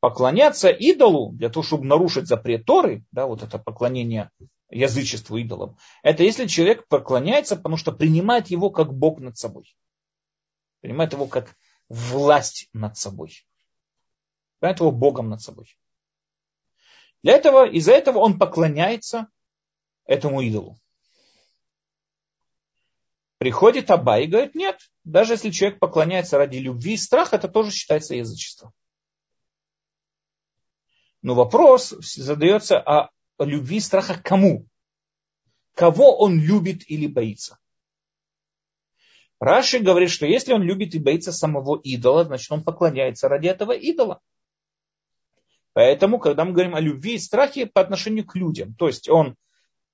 поклоняться идолу, для того, чтобы нарушить запрет Торы, да, вот это поклонение язычеству идолам, это если человек поклоняется, потому что принимает его как Бог над собой. Принимает его как власть над собой. Принимает его Богом над собой. Для этого, из-за этого он поклоняется этому идолу. Приходит Аба и говорит, нет, даже если человек поклоняется ради любви и страха, это тоже считается язычеством. Но вопрос задается о любви и страха кому? Кого он любит или боится? Раши говорит, что если он любит и боится самого идола, значит он поклоняется ради этого идола. Поэтому, когда мы говорим о любви и страхе по отношению к людям, то есть он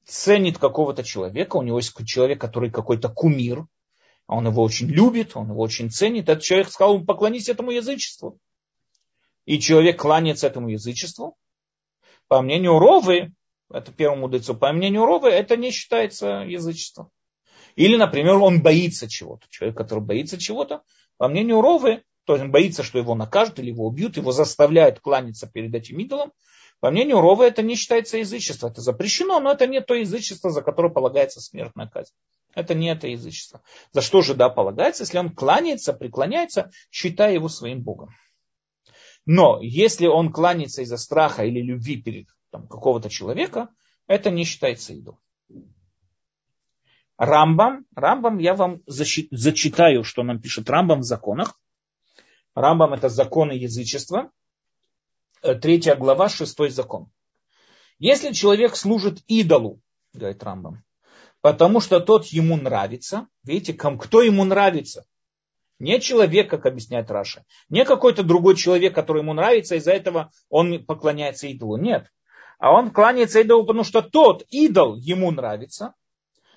ценит какого-то человека, у него есть человек, который какой-то кумир, он его очень любит, он его очень ценит, этот человек сказал, поклонись этому язычеству и человек кланяется этому язычеству, по мнению Ровы, это первому мудрецу, по мнению Ровы, это не считается язычеством. Или, например, он боится чего-то. Человек, который боится чего-то, по мнению Ровы, то есть он боится, что его накажут или его убьют, его заставляют кланяться перед этим идолом. По мнению Ровы, это не считается язычеством. Это запрещено, но это не то язычество, за которое полагается смертная казнь. Это не это язычество. За что же да полагается, если он кланяется, преклоняется, считая его своим Богом. Но если он кланяется из-за страха или любви перед там, какого-то человека, это не считается идолом. Рамбам, Рамбам, я вам зачитаю, что нам пишет Рамбам в законах. Рамбам это законы язычества. Э, третья глава, шестой закон. Если человек служит идолу, говорит Рамбам, потому что тот ему нравится, видите, кто ему нравится? Не человек, как объясняет Раша. Не какой-то другой человек, который ему нравится, из-за этого он поклоняется идолу. Нет. А он кланяется идолу, потому что тот идол ему нравится.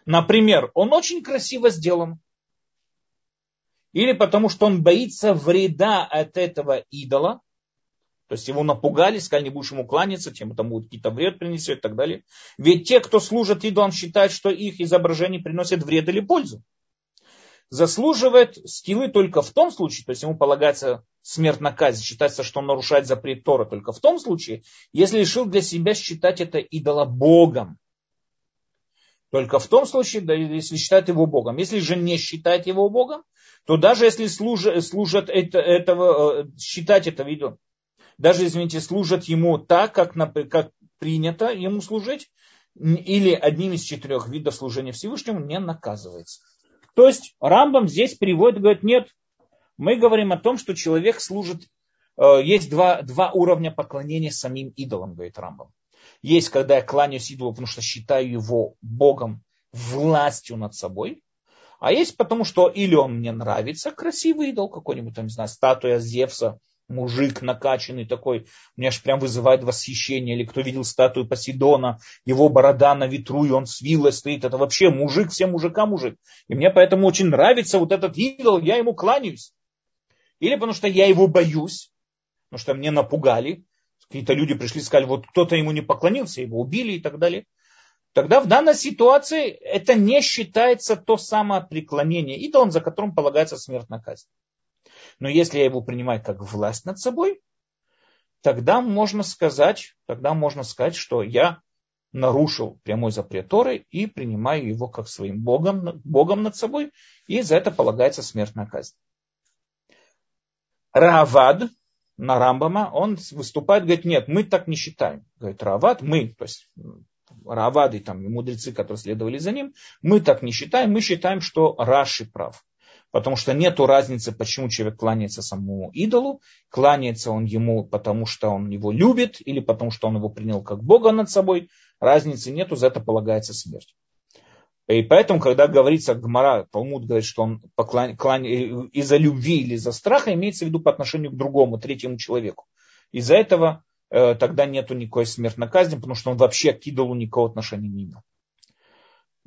Например, он очень красиво сделан. Или потому что он боится вреда от этого идола. То есть его напугали, сказали, не будешь ему кланяться, тем это будет какие-то вред принесет и так далее. Ведь те, кто служит идолам, считают, что их изображение приносит вред или пользу заслуживает скиллы только в том случае, то есть ему полагается смертная казнь, считается, что он нарушает запрет Тора только в том случае, если решил для себя считать это идола Богом. Только в том случае, если считает его Богом. Если же не считает его Богом, то даже если служат, служат это, этого, э, считать это видео, даже, извините, служат ему так, как, как принято ему служить, или одним из четырех видов служения Всевышнему не наказывается. То есть Рамбам здесь приводит, говорит, нет, мы говорим о том, что человек служит, э, есть два, два уровня поклонения самим идолам, говорит Рамбам. Есть, когда я кланяюсь идолу, потому что считаю его Богом, властью над собой. А есть потому, что или он мне нравится, красивый идол какой-нибудь, там, не знаю, статуя Зевса, мужик накачанный такой, меня аж прям вызывает восхищение. Или кто видел статую Посейдона, его борода на ветру, и он с вилой стоит. Это вообще мужик, все мужика мужик. И мне поэтому очень нравится вот этот идол, я ему кланяюсь. Или потому что я его боюсь, потому что мне напугали. Какие-то люди пришли сказали, вот кто-то ему не поклонился, его убили и так далее. Тогда в данной ситуации это не считается то самое преклонение идолом, за которым полагается смертная казнь. Но если я его принимаю как власть над собой, тогда можно сказать, тогда можно сказать, что я нарушил прямой запрет Торы и принимаю его как своим Богом, Богом над собой, и за это полагается смертная казнь. Равад на Рамбама, он выступает, говорит, нет, мы так не считаем. Говорит, Равад, мы, то есть Равады там, мудрецы, которые следовали за ним, мы так не считаем, мы считаем, что Раши прав. Потому что нет разницы, почему человек кланяется самому идолу. Кланяется он ему, потому что он его любит, или потому что он его принял как Бога над собой. Разницы нету, за это полагается смерть. И поэтому, когда говорится Гмара, Талмуд говорит, что он поклон, клан, из-за любви или из-за страха, имеется в виду по отношению к другому, третьему человеку. Из-за этого э, тогда нету никакой смертной казни, потому что он вообще к идолу никакого отношения не имел.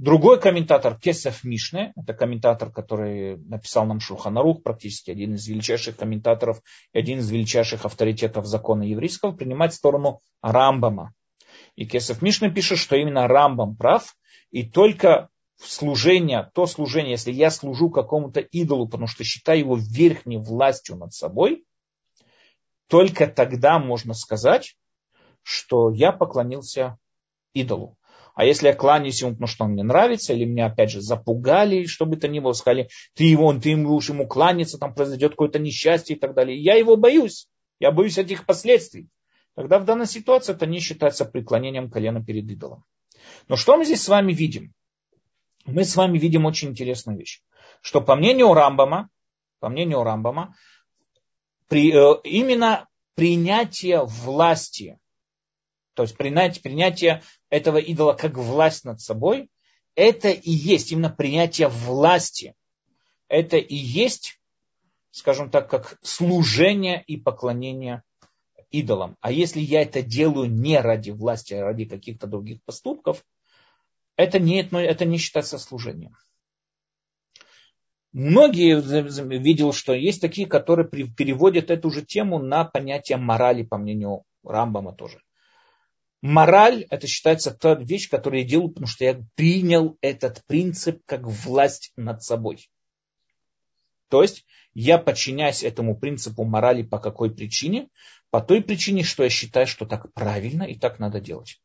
Другой комментатор, Кесов Мишне, это комментатор, который написал нам Шурханарух, практически один из величайших комментаторов и один из величайших авторитетов закона еврейского, принимает сторону Рамбама. И Кесов Мишне пишет, что именно Рамбам прав, и только служение, то служение, если я служу какому-то идолу, потому что считаю его верхней властью над собой, только тогда можно сказать, что я поклонился идолу. А если я кланяюсь ему, потому что он мне нравится, или меня опять же запугали, что бы то ни было, сказали, ты его, ты ему будешь ему кланяться, там произойдет какое-то несчастье и так далее. Я его боюсь. Я боюсь этих последствий. Тогда в данной ситуации это не считается преклонением колена перед идолом. Но что мы здесь с вами видим? Мы с вами видим очень интересную вещь. Что по мнению Рамбама, по мнению Рамбама, при, э, именно принятие власти то есть принятие, принятие этого идола как власть над собой, это и есть именно принятие власти. Это и есть, скажем так, как служение и поклонение идолам. А если я это делаю не ради власти, а ради каких-то других поступков, это не, это не считается служением. Многие видел, что есть такие, которые переводят эту же тему на понятие морали, по мнению Рамбама тоже. Мораль – это считается та вещь, которую я делаю, потому что я принял этот принцип как власть над собой. То есть я подчиняюсь этому принципу морали по какой причине? По той причине, что я считаю, что так правильно и так надо делать.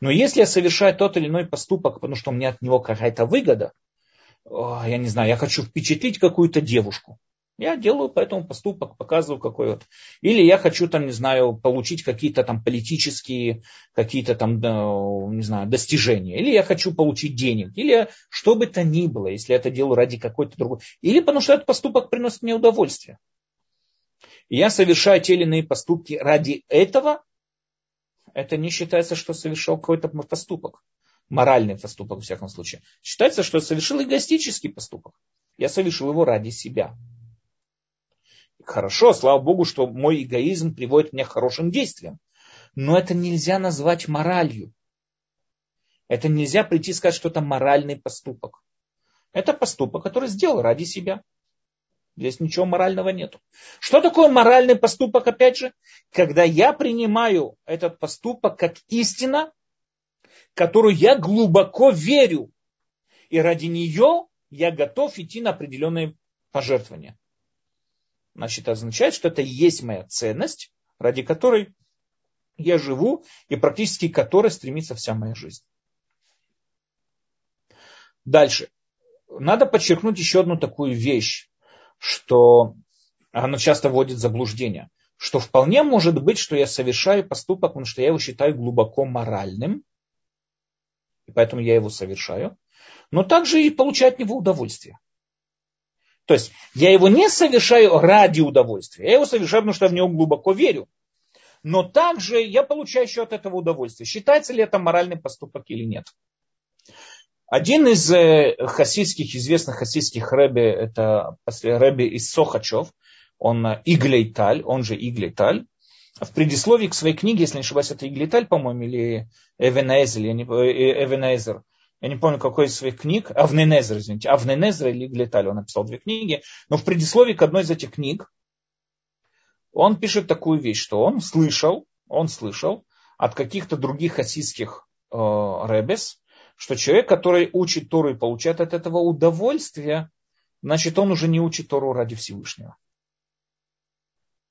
Но если я совершаю тот или иной поступок, потому что у меня от него какая-то выгода, я не знаю, я хочу впечатлить какую-то девушку, я делаю поэтому поступок, показываю какой вот. Или я хочу там, не знаю, получить какие-то там политические, какие-то там, не знаю, достижения. Или я хочу получить денег. Или что бы то ни было, если я это делаю ради какой-то другой. Или потому что этот поступок приносит мне удовольствие. И я совершаю те или иные поступки ради этого, это не считается, что совершил какой-то поступок. Моральный поступок, в всяком случае. Считается, что совершил эгоистический поступок. Я совершил его ради себя хорошо, слава Богу, что мой эгоизм приводит меня к хорошим действиям. Но это нельзя назвать моралью. Это нельзя прийти и сказать, что это моральный поступок. Это поступок, который сделал ради себя. Здесь ничего морального нету. Что такое моральный поступок, опять же? Когда я принимаю этот поступок как истина, которую я глубоко верю. И ради нее я готов идти на определенные пожертвования значит, означает, что это и есть моя ценность, ради которой я живу и практически которой стремится вся моя жизнь. Дальше. Надо подчеркнуть еще одну такую вещь, что она часто вводит в заблуждение, что вполне может быть, что я совершаю поступок, потому что я его считаю глубоко моральным, и поэтому я его совершаю, но также и получаю от него удовольствие. То есть я его не совершаю ради удовольствия, я его совершаю, потому что я в него глубоко верю. Но также я получаю еще от этого удовольствие. Считается ли это моральный поступок или нет? Один из э, хасидских, известных хасидских рэби, это рэби из Сохачев, он э, Иглейталь, он же Иглейталь. В предисловии к своей книге, если не ошибаюсь, это Иглейталь, по-моему, или Эвенезер, я не, Эвенезер, я не помню, какой из своих книг, Авненезер, извините, Авненезер или Иглейталь, он написал две книги, но в предисловии к одной из этих книг он пишет такую вещь, что он слышал, он слышал от каких-то других хасидских э, ребес, что человек, который учит Тору и получает от этого удовольствие, значит, он уже не учит Тору ради Всевышнего.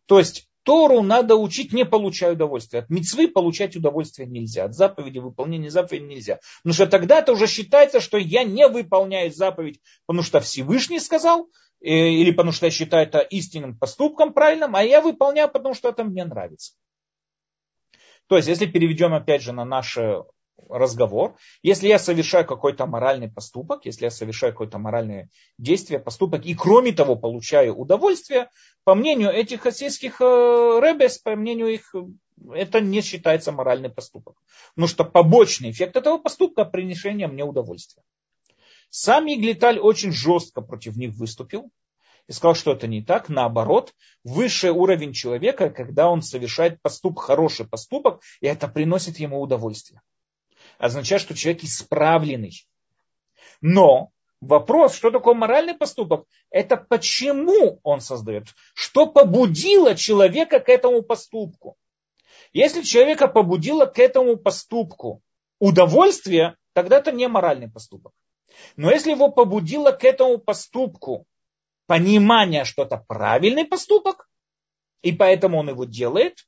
То есть Тору надо учить, не получая удовольствия. От мецвы получать удовольствие нельзя. От заповеди, выполнения заповеди нельзя. Потому что тогда это уже считается, что я не выполняю заповедь, потому что Всевышний сказал, э, или потому что я считаю это истинным поступком правильным, а я выполняю, потому что это мне нравится. То есть, если переведем опять же на наше разговор. Если я совершаю какой-то моральный поступок, если я совершаю какое-то моральное действие, поступок, и кроме того получаю удовольствие, по мнению этих хасидских э, ребес, по мнению их, это не считается моральный поступок. Потому что побочный эффект этого поступка – принесение мне удовольствия. Сам Иглиталь очень жестко против них выступил и сказал, что это не так. Наоборот, высший уровень человека, когда он совершает поступок, хороший поступок, и это приносит ему удовольствие означает, что человек исправленный. Но вопрос, что такое моральный поступок, это почему он создает, что побудило человека к этому поступку. Если человека побудило к этому поступку удовольствие, тогда это не моральный поступок. Но если его побудило к этому поступку понимание, что это правильный поступок, и поэтому он его делает,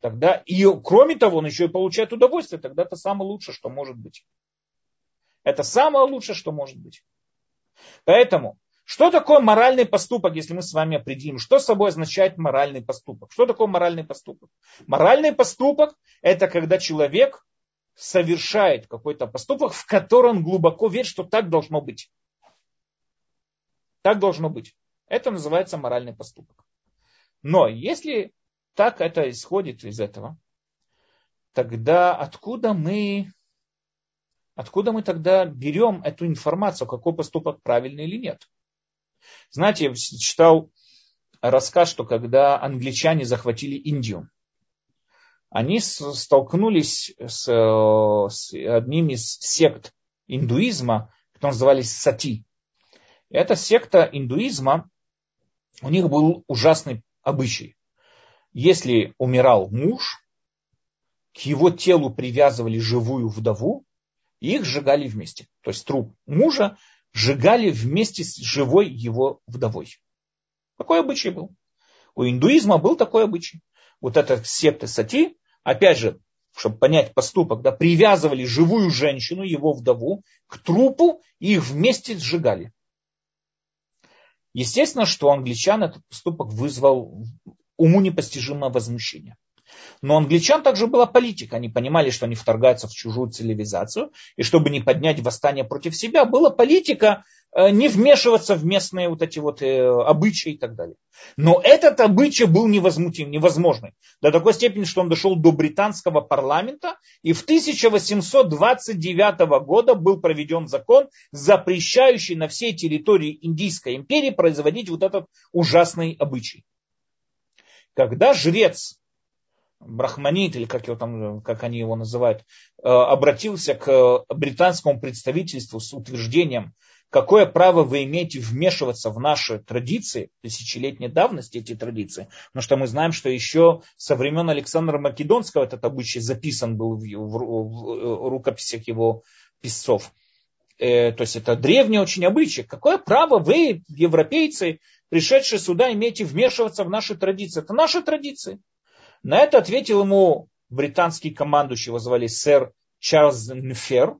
тогда и кроме того, он еще и получает удовольствие, тогда это самое лучшее, что может быть. Это самое лучшее, что может быть. Поэтому, что такое моральный поступок, если мы с вами определим, что собой означает моральный поступок? Что такое моральный поступок? Моральный поступок – это когда человек совершает какой-то поступок, в который он глубоко верит, что так должно быть. Так должно быть. Это называется моральный поступок. Но если так это исходит из этого, тогда откуда мы, откуда мы тогда берем эту информацию, какой поступок правильный или нет? Знаете, я читал рассказ, что когда англичане захватили Индию, они столкнулись с, с одним из сект индуизма, которые назывались сати. эта секта индуизма, у них был ужасный обычай если умирал муж, к его телу привязывали живую вдову и их сжигали вместе. То есть труп мужа сжигали вместе с живой его вдовой. Такой обычай был. У индуизма был такой обычай. Вот эта секта сати, опять же, чтобы понять поступок, да, привязывали живую женщину, его вдову, к трупу и их вместе сжигали. Естественно, что у англичан этот поступок вызвал уму непостижимое возмущение. Но англичан также была политика. Они понимали, что они вторгаются в чужую цивилизацию. И чтобы не поднять восстание против себя, была политика э, не вмешиваться в местные вот эти вот э, обычаи и так далее. Но этот обычай был невозмутим, невозможный. До такой степени, что он дошел до британского парламента. И в 1829 года был проведен закон, запрещающий на всей территории Индийской империи производить вот этот ужасный обычай. Когда жрец, брахманит, или как, его там, как они его называют, э, обратился к британскому представительству с утверждением, какое право вы имеете вмешиваться в наши традиции, тысячелетней давности эти традиции, потому что мы знаем, что еще со времен Александра Македонского этот обычай записан был в, в, в рукописях его писцов. Э, то есть это древний очень обычай. Какое право вы, европейцы, пришедшие сюда, имеете вмешиваться в наши традиции. Это наши традиции. На это ответил ему британский командующий, его звали сэр Чарльз Нефер.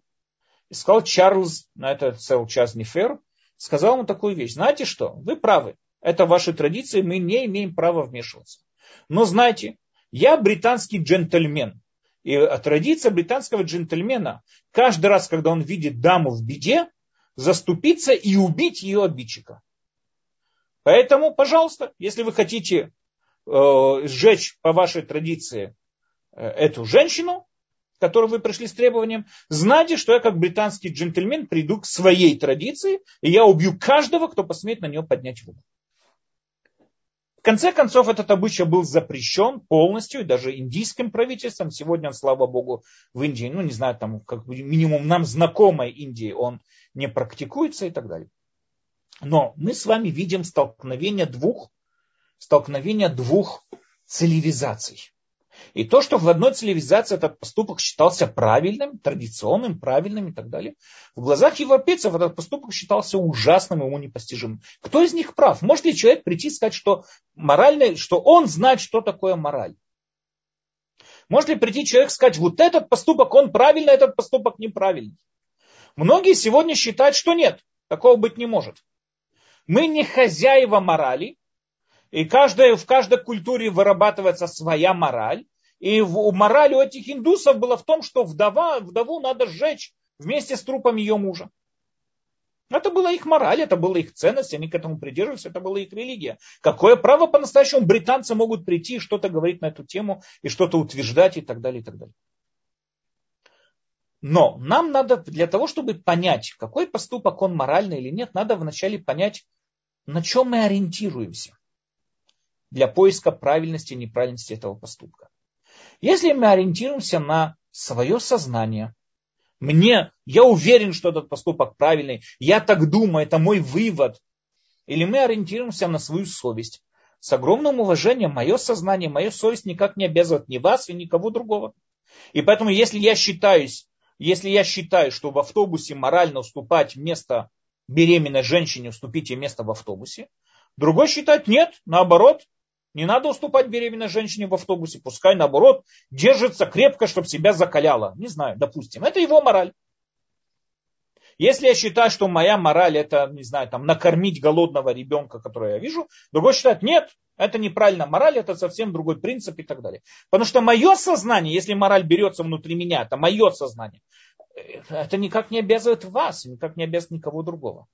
И сказал Чарльз, на это сэр Чарльз Нефер, сказал ему такую вещь. Знаете что, вы правы, это ваши традиции, мы не имеем права вмешиваться. Но знаете, я британский джентльмен. И традиция британского джентльмена, каждый раз, когда он видит даму в беде, заступиться и убить ее обидчика. Поэтому, пожалуйста, если вы хотите э, сжечь по вашей традиции э, эту женщину, который вы пришли с требованием, знайте, что я как британский джентльмен приду к своей традиции, и я убью каждого, кто посмеет на нее поднять руку. В конце концов, этот обычай был запрещен полностью, и даже индийским правительством. Сегодня, слава богу, в Индии, ну не знаю, там как минимум нам знакомой Индии он не практикуется и так далее. Но мы с вами видим столкновение двух, столкновение двух цивилизаций. И то, что в одной цивилизации этот поступок считался правильным, традиционным, правильным и так далее, в глазах европейцев этот поступок считался ужасным, ему непостижимым. Кто из них прав? Может ли человек прийти и сказать, что моральный, что он знает, что такое мораль? Может ли прийти человек и сказать, вот этот поступок, он правильный, этот поступок неправильный? Многие сегодня считают, что нет, такого быть не может. Мы не хозяева морали, и каждая, в каждой культуре вырабатывается своя мораль. И в, мораль у этих индусов была в том, что вдова, вдову надо сжечь вместе с трупом ее мужа. Это была их мораль, это была их ценность, они к этому придерживались, это была их религия. Какое право по-настоящему британцы могут прийти и что-то говорить на эту тему, и что-то утверждать и так далее, и так далее. Но нам надо, для того, чтобы понять, какой поступок он моральный или нет, надо вначале понять, на чем мы ориентируемся для поиска правильности и неправильности этого поступка. Если мы ориентируемся на свое сознание, мне, я уверен, что этот поступок правильный, я так думаю, это мой вывод, или мы ориентируемся на свою совесть, с огромным уважением мое сознание, мою совесть никак не обязывает ни вас и никого другого. И поэтому, если я считаюсь, если я считаю, что в автобусе морально уступать место беременной женщине, уступите место в автобусе, другой считает нет, наоборот, не надо уступать беременной женщине в автобусе, пускай наоборот держится крепко, чтобы себя закаляло. Не знаю, допустим. Это его мораль. Если я считаю, что моя мораль это, не знаю, там, накормить голодного ребенка, которого я вижу, другой считает, нет, это неправильно. Мораль это совсем другой принцип и так далее. Потому что мое сознание, если мораль берется внутри меня, это мое сознание, это никак не обязывает вас, никак не обязывает никого другого.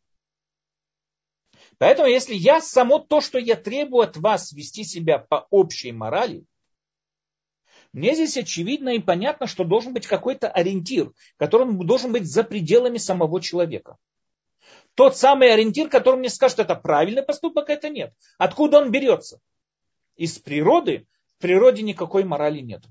Поэтому, если я само то, что я требую от вас вести себя по общей морали, мне здесь очевидно и понятно, что должен быть какой-то ориентир, который должен быть за пределами самого человека. Тот самый ориентир, который мне скажет, это правильный поступок, это нет. Откуда он берется? Из природы. В природе никакой морали нет.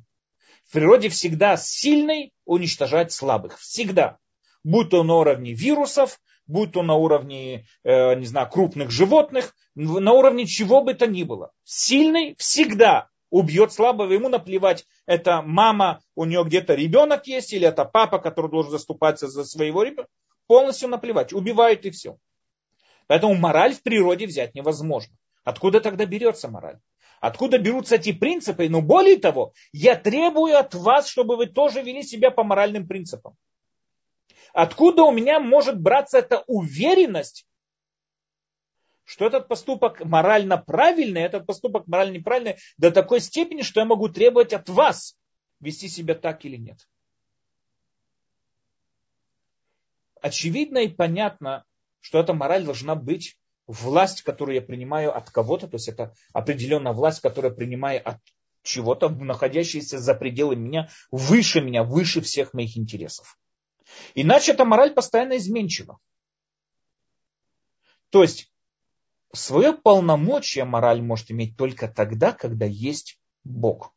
В природе всегда сильный уничтожает слабых. Всегда. Будь то на уровне вирусов, будь то на уровне, э, не знаю, крупных животных, на уровне чего бы то ни было. Сильный всегда убьет слабого, ему наплевать, это мама, у нее где-то ребенок есть, или это папа, который должен заступаться за своего ребенка, полностью наплевать, убивают и все. Поэтому мораль в природе взять невозможно. Откуда тогда берется мораль? Откуда берутся эти принципы? Но более того, я требую от вас, чтобы вы тоже вели себя по моральным принципам. Откуда у меня может браться эта уверенность, что этот поступок морально правильный, этот поступок морально неправильный до такой степени, что я могу требовать от вас вести себя так или нет. Очевидно и понятно, что эта мораль должна быть власть, которую я принимаю от кого-то, то есть это определенная власть, которую я принимаю от чего-то, находящаяся за пределами меня, выше меня, выше всех моих интересов. Иначе эта мораль постоянно изменчива. То есть свое полномочие мораль может иметь только тогда, когда есть Бог.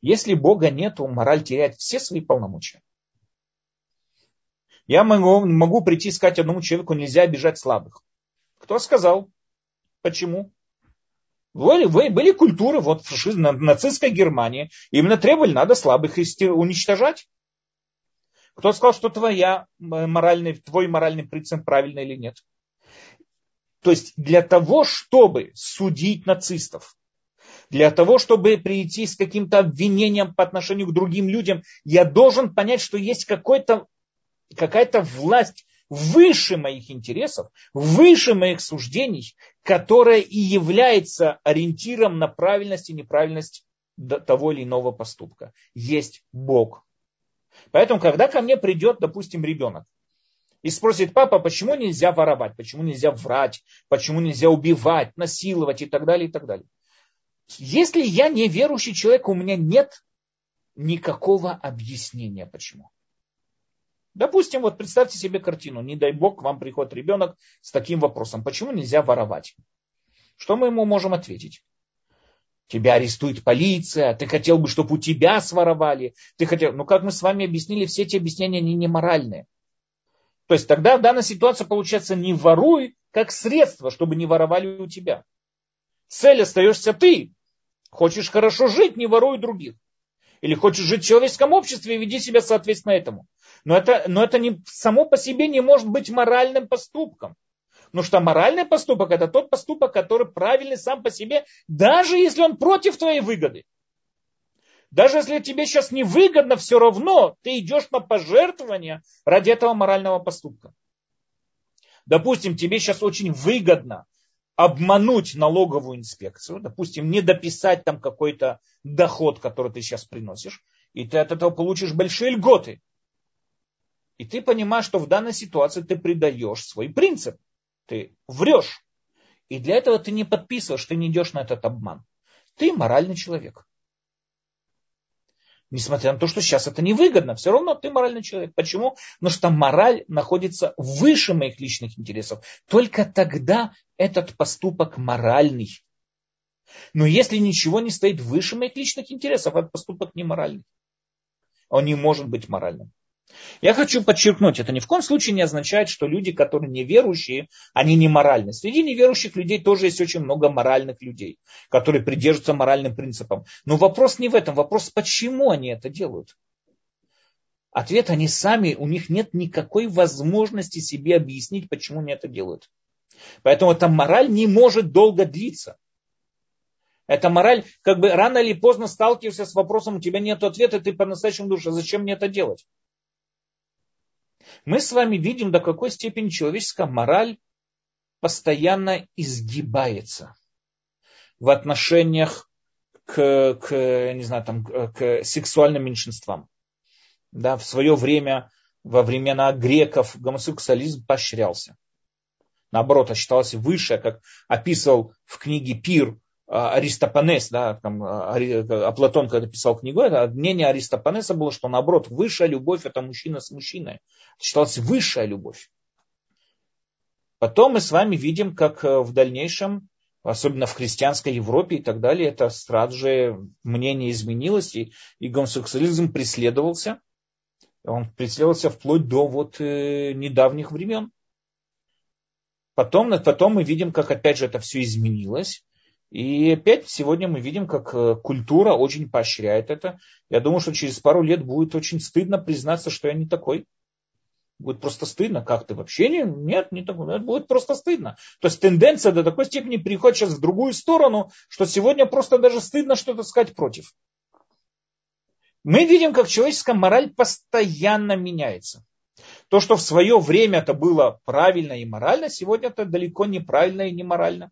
Если Бога нет, то мораль теряет все свои полномочия. Я могу, могу прийти и сказать одному человеку, нельзя обижать слабых. Кто сказал? Почему? Были, были культуры, вот в нацистской Германии, именно требовали, надо слабых уничтожать. Кто сказал, что твоя моральный, твой моральный принцип правильный или нет? То есть для того, чтобы судить нацистов, для того, чтобы прийти с каким-то обвинением по отношению к другим людям, я должен понять, что есть какой-то, какая-то власть выше моих интересов, выше моих суждений, которая и является ориентиром на правильность и неправильность того или иного поступка. Есть Бог. Поэтому, когда ко мне придет, допустим, ребенок и спросит, папа, почему нельзя воровать, почему нельзя врать, почему нельзя убивать, насиловать и так далее, и так далее. Если я не верующий человек, у меня нет никакого объяснения почему. Допустим, вот представьте себе картину. Не дай бог, к вам приходит ребенок с таким вопросом. Почему нельзя воровать? Что мы ему можем ответить? Тебя арестует полиция, ты хотел бы, чтобы у тебя своровали. Ты хотел... Ну, как мы с вами объяснили, все эти объяснения, они не моральные. То есть тогда в данной ситуации получается не воруй, как средство, чтобы не воровали у тебя. Цель остаешься ты. Хочешь хорошо жить, не воруй других. Или хочешь жить в человеческом обществе, веди себя соответственно этому. Но это, но это не, само по себе не может быть моральным поступком. Потому что моральный поступок это тот поступок, который правильный сам по себе, даже если он против твоей выгоды. Даже если тебе сейчас невыгодно, все равно ты идешь на пожертвование ради этого морального поступка. Допустим, тебе сейчас очень выгодно обмануть налоговую инспекцию, допустим, не дописать там какой-то доход, который ты сейчас приносишь, и ты от этого получишь большие льготы. И ты понимаешь, что в данной ситуации ты предаешь свой принцип. Ты врешь. И для этого ты не подписываешь, ты не идешь на этот обман. Ты моральный человек. Несмотря на то, что сейчас это невыгодно, все равно ты моральный человек. Почему? Потому что мораль находится выше моих личных интересов. Только тогда этот поступок моральный. Но если ничего не стоит выше моих личных интересов, этот поступок не моральный. Он не может быть моральным. Я хочу подчеркнуть, это ни в коем случае не означает, что люди, которые неверующие, они не моральны. Среди неверующих людей тоже есть очень много моральных людей, которые придерживаются моральным принципам. Но вопрос не в этом, вопрос, почему они это делают. Ответ, они сами, у них нет никакой возможности себе объяснить, почему они это делают. Поэтому эта мораль не может долго длиться. Эта мораль, как бы рано или поздно сталкиваешься с вопросом, у тебя нет ответа, ты по-настоящему думаешь, а зачем мне это делать? Мы с вами видим, до какой степени человеческая мораль постоянно изгибается в отношениях к, к, не знаю, там, к сексуальным меньшинствам. Да, в свое время, во времена греков, гомосексуализм поощрялся. Наоборот, считался выше, как описывал в книге Пир а, Аристопанес, да, там, а, а Платон, когда писал книгу, это мнение Аристопанеса было, что наоборот, высшая любовь это мужчина с мужчиной. Это считалась высшая любовь. Потом мы с вами видим, как э, в дальнейшем, особенно в христианской Европе и так далее, это сразу же мнение изменилось, и, и гомосексуализм преследовался. Он преследовался вплоть до вот э, недавних времен. Потом, потом мы видим, как опять же это все изменилось. И опять сегодня мы видим, как э, культура очень поощряет это. Я думаю, что через пару лет будет очень стыдно признаться, что я не такой. Будет просто стыдно. Как ты вообще не? Нет, не такой. Это будет просто стыдно. То есть тенденция до такой степени переходит сейчас в другую сторону, что сегодня просто даже стыдно что-то сказать против. Мы видим, как человеческая мораль постоянно меняется. То, что в свое время это было правильно и морально, сегодня это далеко не правильно и не морально.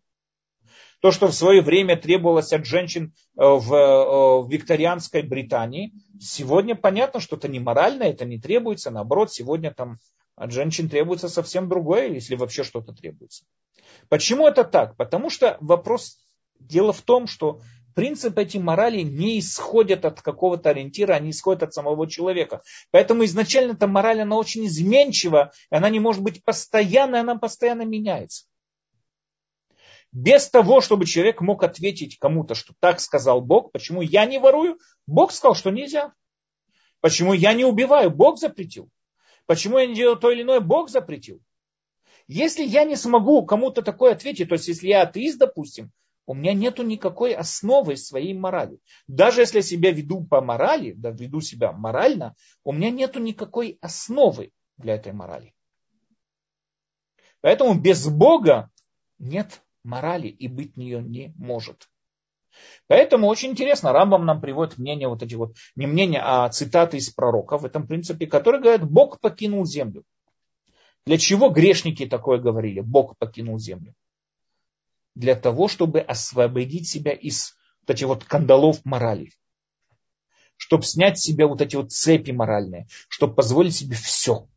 То, что в свое время требовалось от женщин э, в, э, в викторианской Британии, сегодня понятно, что это не морально, это не требуется. Наоборот, сегодня там от женщин требуется совсем другое, если вообще что-то требуется. Почему это так? Потому что вопрос, дело в том, что принципы эти морали не исходят от какого-то ориентира, они исходят от самого человека. Поэтому изначально эта мораль, она очень изменчива, она не может быть постоянной, она постоянно меняется без того, чтобы человек мог ответить кому-то, что так сказал Бог, почему я не ворую, Бог сказал, что нельзя. Почему я не убиваю, Бог запретил. Почему я не делаю то или иное, Бог запретил. Если я не смогу кому-то такое ответить, то есть если я атеист, допустим, у меня нет никакой основы своей морали. Даже если я себя веду по морали, да, веду себя морально, у меня нет никакой основы для этой морали. Поэтому без Бога нет морали и быть нее не может. Поэтому очень интересно, Рамбам нам приводит мнение, вот эти вот, не мнение, а цитаты из пророков в этом принципе, которые говорят, Бог покинул землю. Для чего грешники такое говорили? Бог покинул землю. Для того, чтобы освободить себя из вот этих вот кандалов морали. Чтобы снять с себя вот эти вот цепи моральные. Чтобы позволить себе все.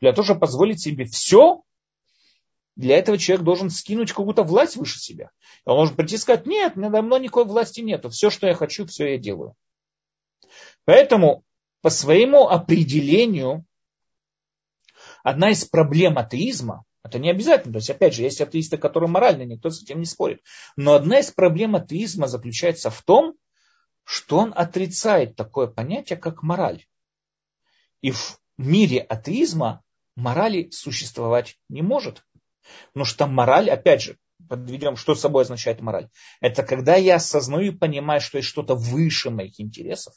Для того, чтобы позволить себе все, для этого человек должен скинуть какую-то власть выше себя. Он может прийти и сказать, нет, надо мной никакой власти нету. Все, что я хочу, все я делаю. Поэтому по своему определению одна из проблем атеизма, это не обязательно, то есть опять же есть атеисты, которые моральны, никто с этим не спорит, но одна из проблем атеизма заключается в том, что он отрицает такое понятие, как мораль. И в мире атеизма морали существовать не может. Потому что мораль, опять же, подведем, что собой означает мораль. Это когда я осознаю и понимаю, что есть что-то выше моих интересов.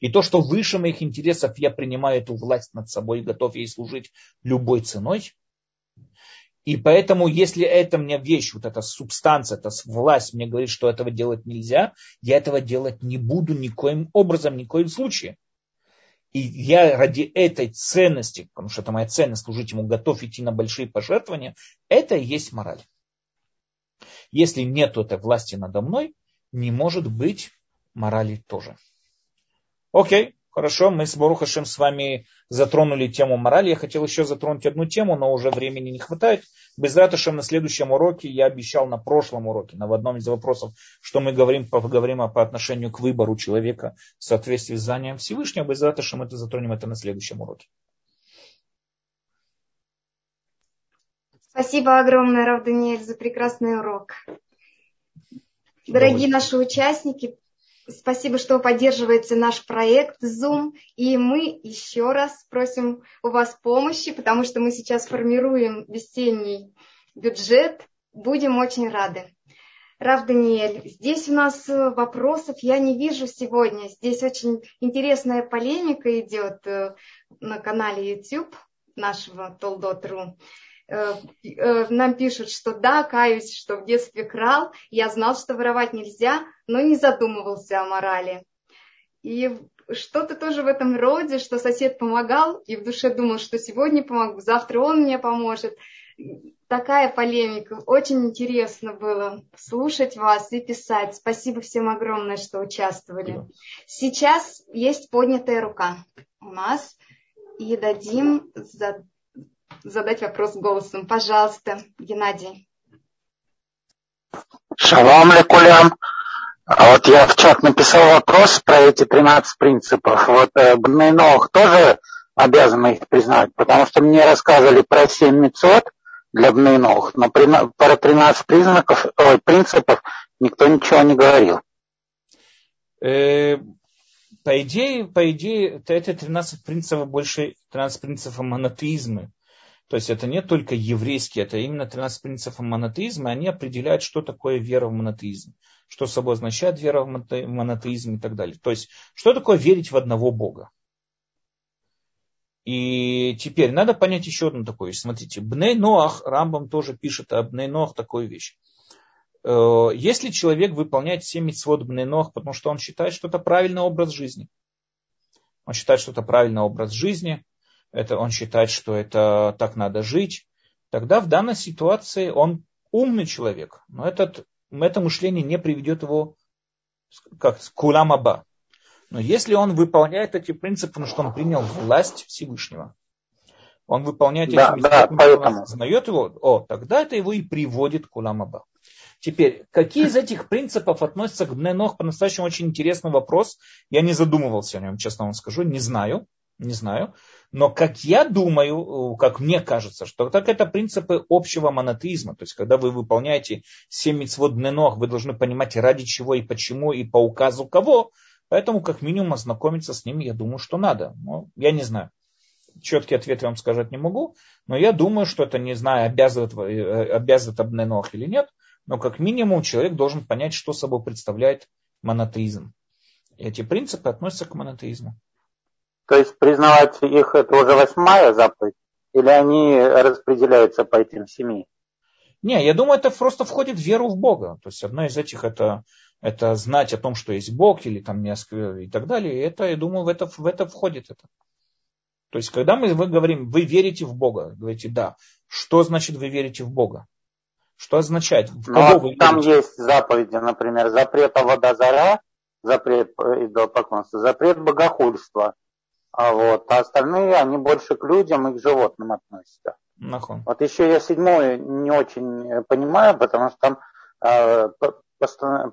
И то, что выше моих интересов, я принимаю эту власть над собой и готов ей служить любой ценой. И поэтому, если эта мне вещь, вот эта субстанция, эта власть мне говорит, что этого делать нельзя, я этого делать не буду никоим образом, ни в коем случае. И я ради этой ценности, потому что это моя ценность, служить ему готов идти на большие пожертвования, это и есть мораль. Если нет этой власти надо мной, не может быть морали тоже. Окей, хорошо, мы с Борухашем с вами затронули тему морали. Я хотел еще затронуть одну тему, но уже времени не хватает. Без раташем на следующем уроке, я обещал на прошлом уроке, на одном из вопросов, что мы говорим, поговорим по отношению к выбору человека в соответствии с знанием Всевышнего. Без раташем это затронем это на следующем уроке. Спасибо огромное, Рав Даниэль, за прекрасный урок. Дорогие наши участники, спасибо, что поддерживаете наш проект Zoom. И мы еще раз просим у вас помощи, потому что мы сейчас формируем весенний бюджет. Будем очень рады. Рав Даниэль, здесь у нас вопросов я не вижу сегодня. Здесь очень интересная полемика идет э, на канале YouTube нашего Толдот.ру. Э, э, нам пишут, что да, каюсь, что в детстве крал, я знал, что воровать нельзя, но не задумывался о морали. И что-то тоже в этом роде, что сосед помогал, и в душе думал, что сегодня помогу, завтра он мне поможет. Такая полемика. Очень интересно было слушать вас и писать. Спасибо всем огромное, что участвовали. Сейчас есть поднятая рука у нас. И дадим за задать вопрос голосом. Пожалуйста, Геннадий. Шалом лекулям. А вот я в чат написал вопрос про эти 13 принципов. Вот э, Бнейнох тоже обязаны их признать, потому что мне рассказывали про 7 мецод для Бнейнох, но про 13 признаков, ой, принципов никто ничего не говорил. Э, по идее, по идее, это 13 принципов больше 13 принципов монотеизма. То есть это не только еврейские, это именно 13 принципов монотеизма, они определяют, что такое вера в монотеизм, что собой означает вера в монотеизм и так далее. То есть, что такое верить в одного Бога. И теперь надо понять еще одну такую вещь. Смотрите, Бней Ноах, Рамбам тоже пишет о Бней Ноах такую вещь. Э, если человек выполняет все митцвот Бней Ноах, потому что он считает, что это правильный образ жизни, он считает, что это правильный образ жизни, это он считает, что это так надо жить, тогда в данной ситуации он умный человек, но этот, это мышление не приведет его как куламаба. Но если он выполняет эти принципы, ну что он принял власть Всевышнего, он выполняет эти да, принципы, он знает его, о, тогда это его и приводит к уламаба. Теперь, какие из этих принципов относятся к Бненох, по-настоящему очень интересный вопрос. Я не задумывался о нем, честно вам скажу, не знаю, не знаю. Но как я думаю, как мне кажется, что так это принципы общего монотеизма. То есть, когда вы выполняете семь митцвот ног, вы должны понимать, ради чего и почему, и по указу кого. Поэтому, как минимум, ознакомиться с ними, я думаю, что надо. Но я не знаю. Четкий ответ я вам сказать не могу. Но я думаю, что это, не знаю, обязывает, э, обязывает обненох или нет. Но как минимум человек должен понять, что собой представляет монотеизм. Эти принципы относятся к монотеизму. То есть признавать их это уже восьмая заповедь? Или они распределяются по этим семи? Не, я думаю, это просто входит в веру в Бога. То есть одна из этих это, это знать о том, что есть Бог или там и так далее. И это, я думаю, в это, в это входит это. То есть, когда мы вы говорим, вы верите в Бога, говорите, да. Что значит вы верите в Бога? Что означает? В кого ну, вы там верите? есть заповеди, например, запрет Водозаря, запрет э, идолопоклонства, запрет богохульства, а, вот, а остальные, они больше к людям и к животным относятся. Нахон. Вот еще я седьмую не очень понимаю, потому что там э,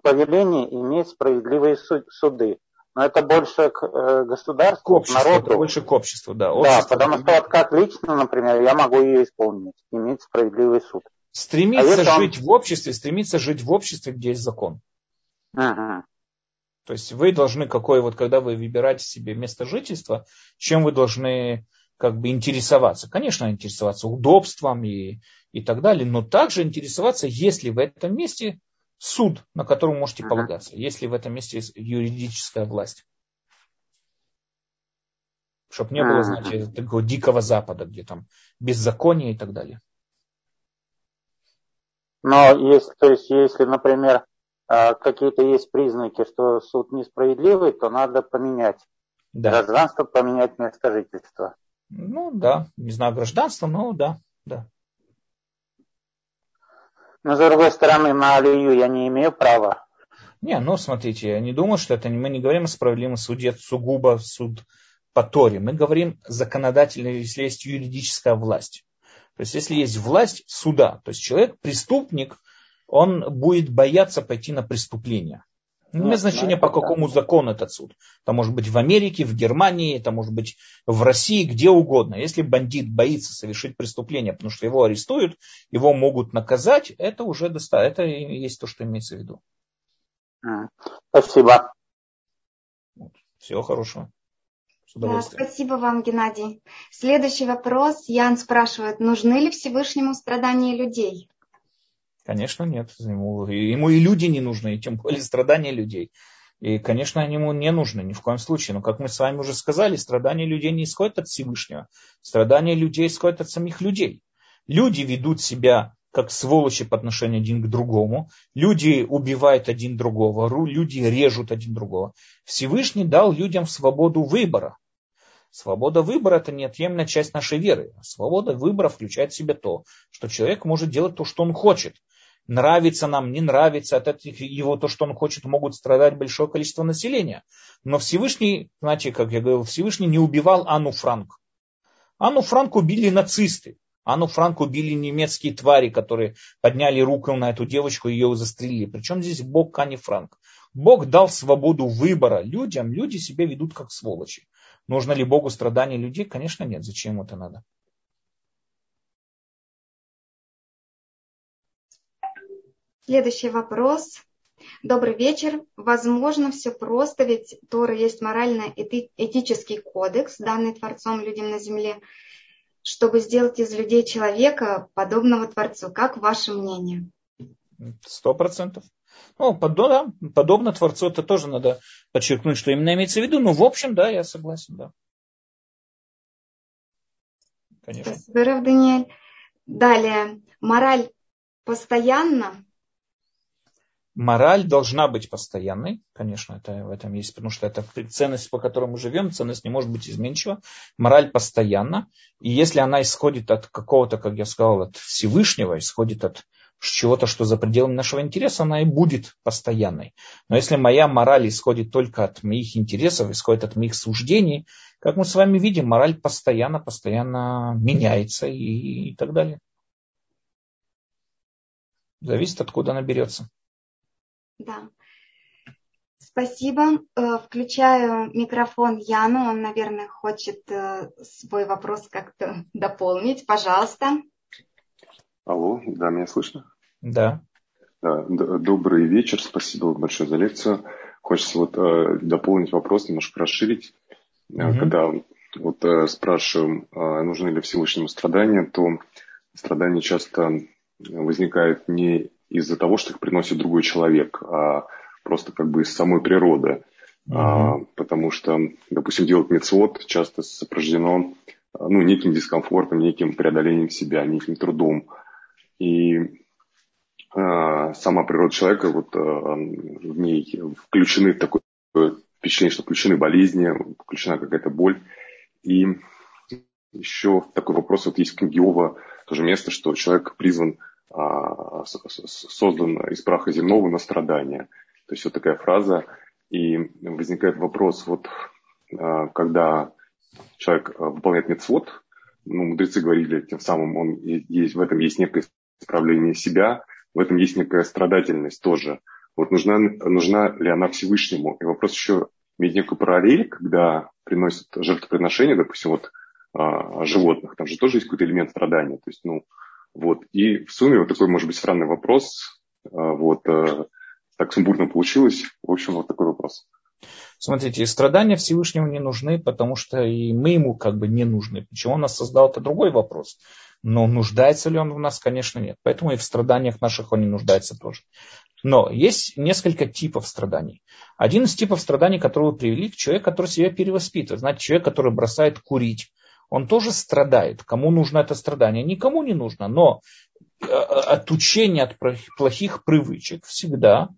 повеление иметь справедливые суды. Но это больше к э, государству, к, обществу, к народу. Это больше к обществу, да. Общество, да, потому что вот как лично, например, я могу ее исполнить, иметь справедливый суд. Стремиться а жить он... в обществе, стремиться жить в обществе, где есть закон. Ага. То есть вы должны, какое вот, когда вы выбираете себе место жительства, чем вы должны как бы интересоваться. Конечно, интересоваться удобством и, и так далее, но также интересоваться, есть ли в этом месте суд, на котором можете полагаться, если в этом месте есть юридическая власть. Чтобы не было, знаете, такого дикого запада, где там беззаконие и так далее. Но если, то есть, если, например, какие-то есть признаки, что суд несправедливый, то надо поменять да. гражданство, поменять место жительства. Ну да, не знаю гражданство, но да, да. Но с другой стороны, на Алию я не имею права. Не, ну смотрите, я не думаю, что это мы не говорим о справедливом суде, сугубо суд по Торе. Мы говорим законодательно, если есть юридическая власть. То есть если есть власть суда, то есть человек, преступник, он будет бояться пойти на преступление. Не имеет значения, по какому закону этот суд. Это может быть в Америке, в Германии, это может быть в России, где угодно. Если бандит боится совершить преступление, потому что его арестуют, его могут наказать, это уже достаточно. Это есть то, что имеется в виду. Спасибо. Всего хорошего. Да, спасибо вам, Геннадий. Следующий вопрос. Ян спрашивает, нужны ли Всевышнему страдания людей? Конечно, нет. Ему, ему и люди не нужны, и тем более страдания людей. И, конечно, они ему не нужны ни в коем случае. Но, как мы с вами уже сказали, страдания людей не исходят от Всевышнего. Страдания людей исходят от самих людей. Люди ведут себя как сволочи по отношению один к другому. Люди убивают один другого, люди режут один другого. Всевышний дал людям свободу выбора. Свобода выбора – это неотъемлемая часть нашей веры. Свобода выбора включает в себя то, что человек может делать то, что он хочет нравится нам, не нравится, от этого его то, что он хочет, могут страдать большое количество населения. Но Всевышний, знаете, как я говорил, Всевышний не убивал Анну Франк. Анну Франк убили нацисты. Анну Франк убили немецкие твари, которые подняли руку на эту девочку и ее застрелили. Причем здесь Бог Ани Франк. Бог дал свободу выбора людям, люди себя ведут как сволочи. Нужно ли Богу страдания людей? Конечно нет. Зачем это надо? Следующий вопрос. Добрый вечер. Возможно, все просто, ведь Тора есть морально-этический кодекс, данный Творцом людям на земле, чтобы сделать из людей человека, подобного Творцу. Как ваше мнение? Сто процентов. Ну, подобно, подобно Творцу, это тоже надо подчеркнуть, что именно имеется в виду. Но, в общем, да, я согласен, да. Конечно. Спасибо, Даниэль. Далее. Мораль постоянно Мораль должна быть постоянной, конечно, это, в этом есть, потому что это ценность, по которой мы живем, ценность не может быть изменчива. Мораль постоянна, и если она исходит от какого-то, как я сказал, от Всевышнего, исходит от чего-то, что за пределами нашего интереса, она и будет постоянной. Но если моя мораль исходит только от моих интересов, исходит от моих суждений, как мы с вами видим, мораль постоянно, постоянно меняется и, и так далее. Зависит, откуда она берется. Да. Спасибо. Э, включаю микрофон Яну. Он, наверное, хочет э, свой вопрос как-то дополнить. Пожалуйста. Алло, да, меня слышно? Да. да добрый вечер. Спасибо большое за лекцию. Хочется вот э, дополнить вопрос, немножко расширить. Угу. Когда вот спрашиваем, нужны ли Всевышнему страдания, то страдания часто возникают не из-за того, что их приносит другой человек, а просто как бы из самой природы. Mm-hmm. А, потому что, допустим, делать мецвод часто сопровождено ну, неким дискомфортом, неким преодолением себя, неким трудом. И а, сама природа человека, вот а, в ней включены такое впечатление, что включены болезни, включена какая-то боль. И еще такой вопрос, вот есть в книге Иова тоже место, что человек призван а, создан из праха земного на страдания. То есть вот такая фраза. И возникает вопрос, вот а, когда человек а, выполняет мецвод, ну, мудрецы говорили, тем самым он есть, в этом есть некое исправление себя, в этом есть некая страдательность тоже. Вот нужна, нужна ли она Всевышнему? И вопрос еще иметь некую параллель, когда приносят жертвоприношения, допустим, вот а, животных, там же тоже есть какой-то элемент страдания. То есть, ну, вот. И в сумме вот такой, может быть, странный вопрос. А, вот а, так сумбурно получилось. В общем, вот такой вопрос. Смотрите, страдания Всевышнему не нужны, потому что и мы ему как бы не нужны. Почему он нас создал, это другой вопрос. Но нуждается ли он в нас, конечно, нет. Поэтому и в страданиях наших он не нуждается тоже. Но есть несколько типов страданий. Один из типов страданий, который вы привели, человек, который себя перевоспитывает. Знаете, человек, который бросает курить, он тоже страдает. Кому нужно это страдание? Никому не нужно. Но э, отучение от плохих привычек всегда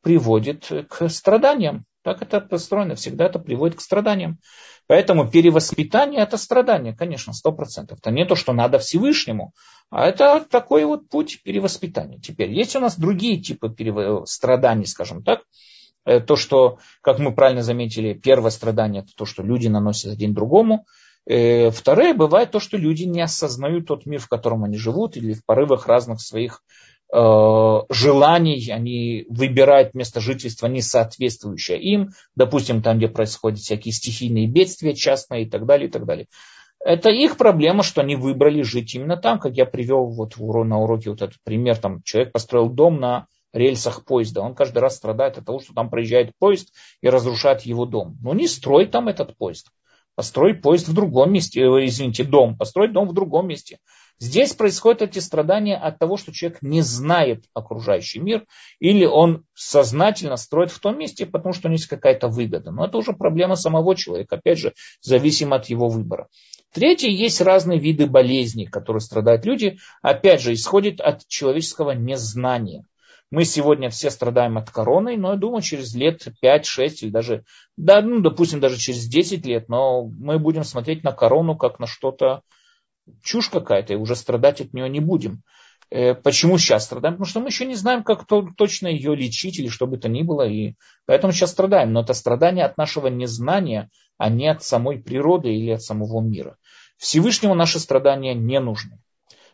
приводит к страданиям. Так это построено, всегда это приводит к страданиям. Поэтому перевоспитание это страдание, конечно, сто процентов. Это не то, что надо Всевышнему, а это такой вот путь перевоспитания. Теперь есть у нас другие типы страданий, скажем так. Э, то, что, как мы правильно заметили, первое страдание это то, что люди наносят один другому. Э, второе бывает то, что люди не осознают тот мир, в котором они живут, или в порывах разных своих желаний, они выбирают место жительства не соответствующее им, допустим, там, где происходят всякие стихийные бедствия частные и так далее, и так далее. Это их проблема, что они выбрали жить именно там, как я привел вот на уроке вот этот пример, там человек построил дом на рельсах поезда, он каждый раз страдает от того, что там проезжает поезд и разрушает его дом. Но не строй там этот поезд. Построй поезд в другом месте, э, извините, дом, построй дом в другом месте. Здесь происходят эти страдания от того, что человек не знает окружающий мир, или он сознательно строит в том месте, потому что у него есть какая-то выгода. Но это уже проблема самого человека, опять же, зависимо от его выбора. Третье, есть разные виды болезней, которые страдают люди, опять же, исходит от человеческого незнания. Мы сегодня все страдаем от короны, но я думаю, через лет 5-6 или даже, да, ну, допустим, даже через 10 лет, но мы будем смотреть на корону как на что-то чушь какая-то, и уже страдать от нее не будем. Э, почему сейчас страдаем? Потому что мы еще не знаем, как то, точно ее лечить или что бы то ни было. И поэтому сейчас страдаем. Но это страдание от нашего незнания, а не от самой природы или от самого мира. Всевышнему наши страдания не нужны.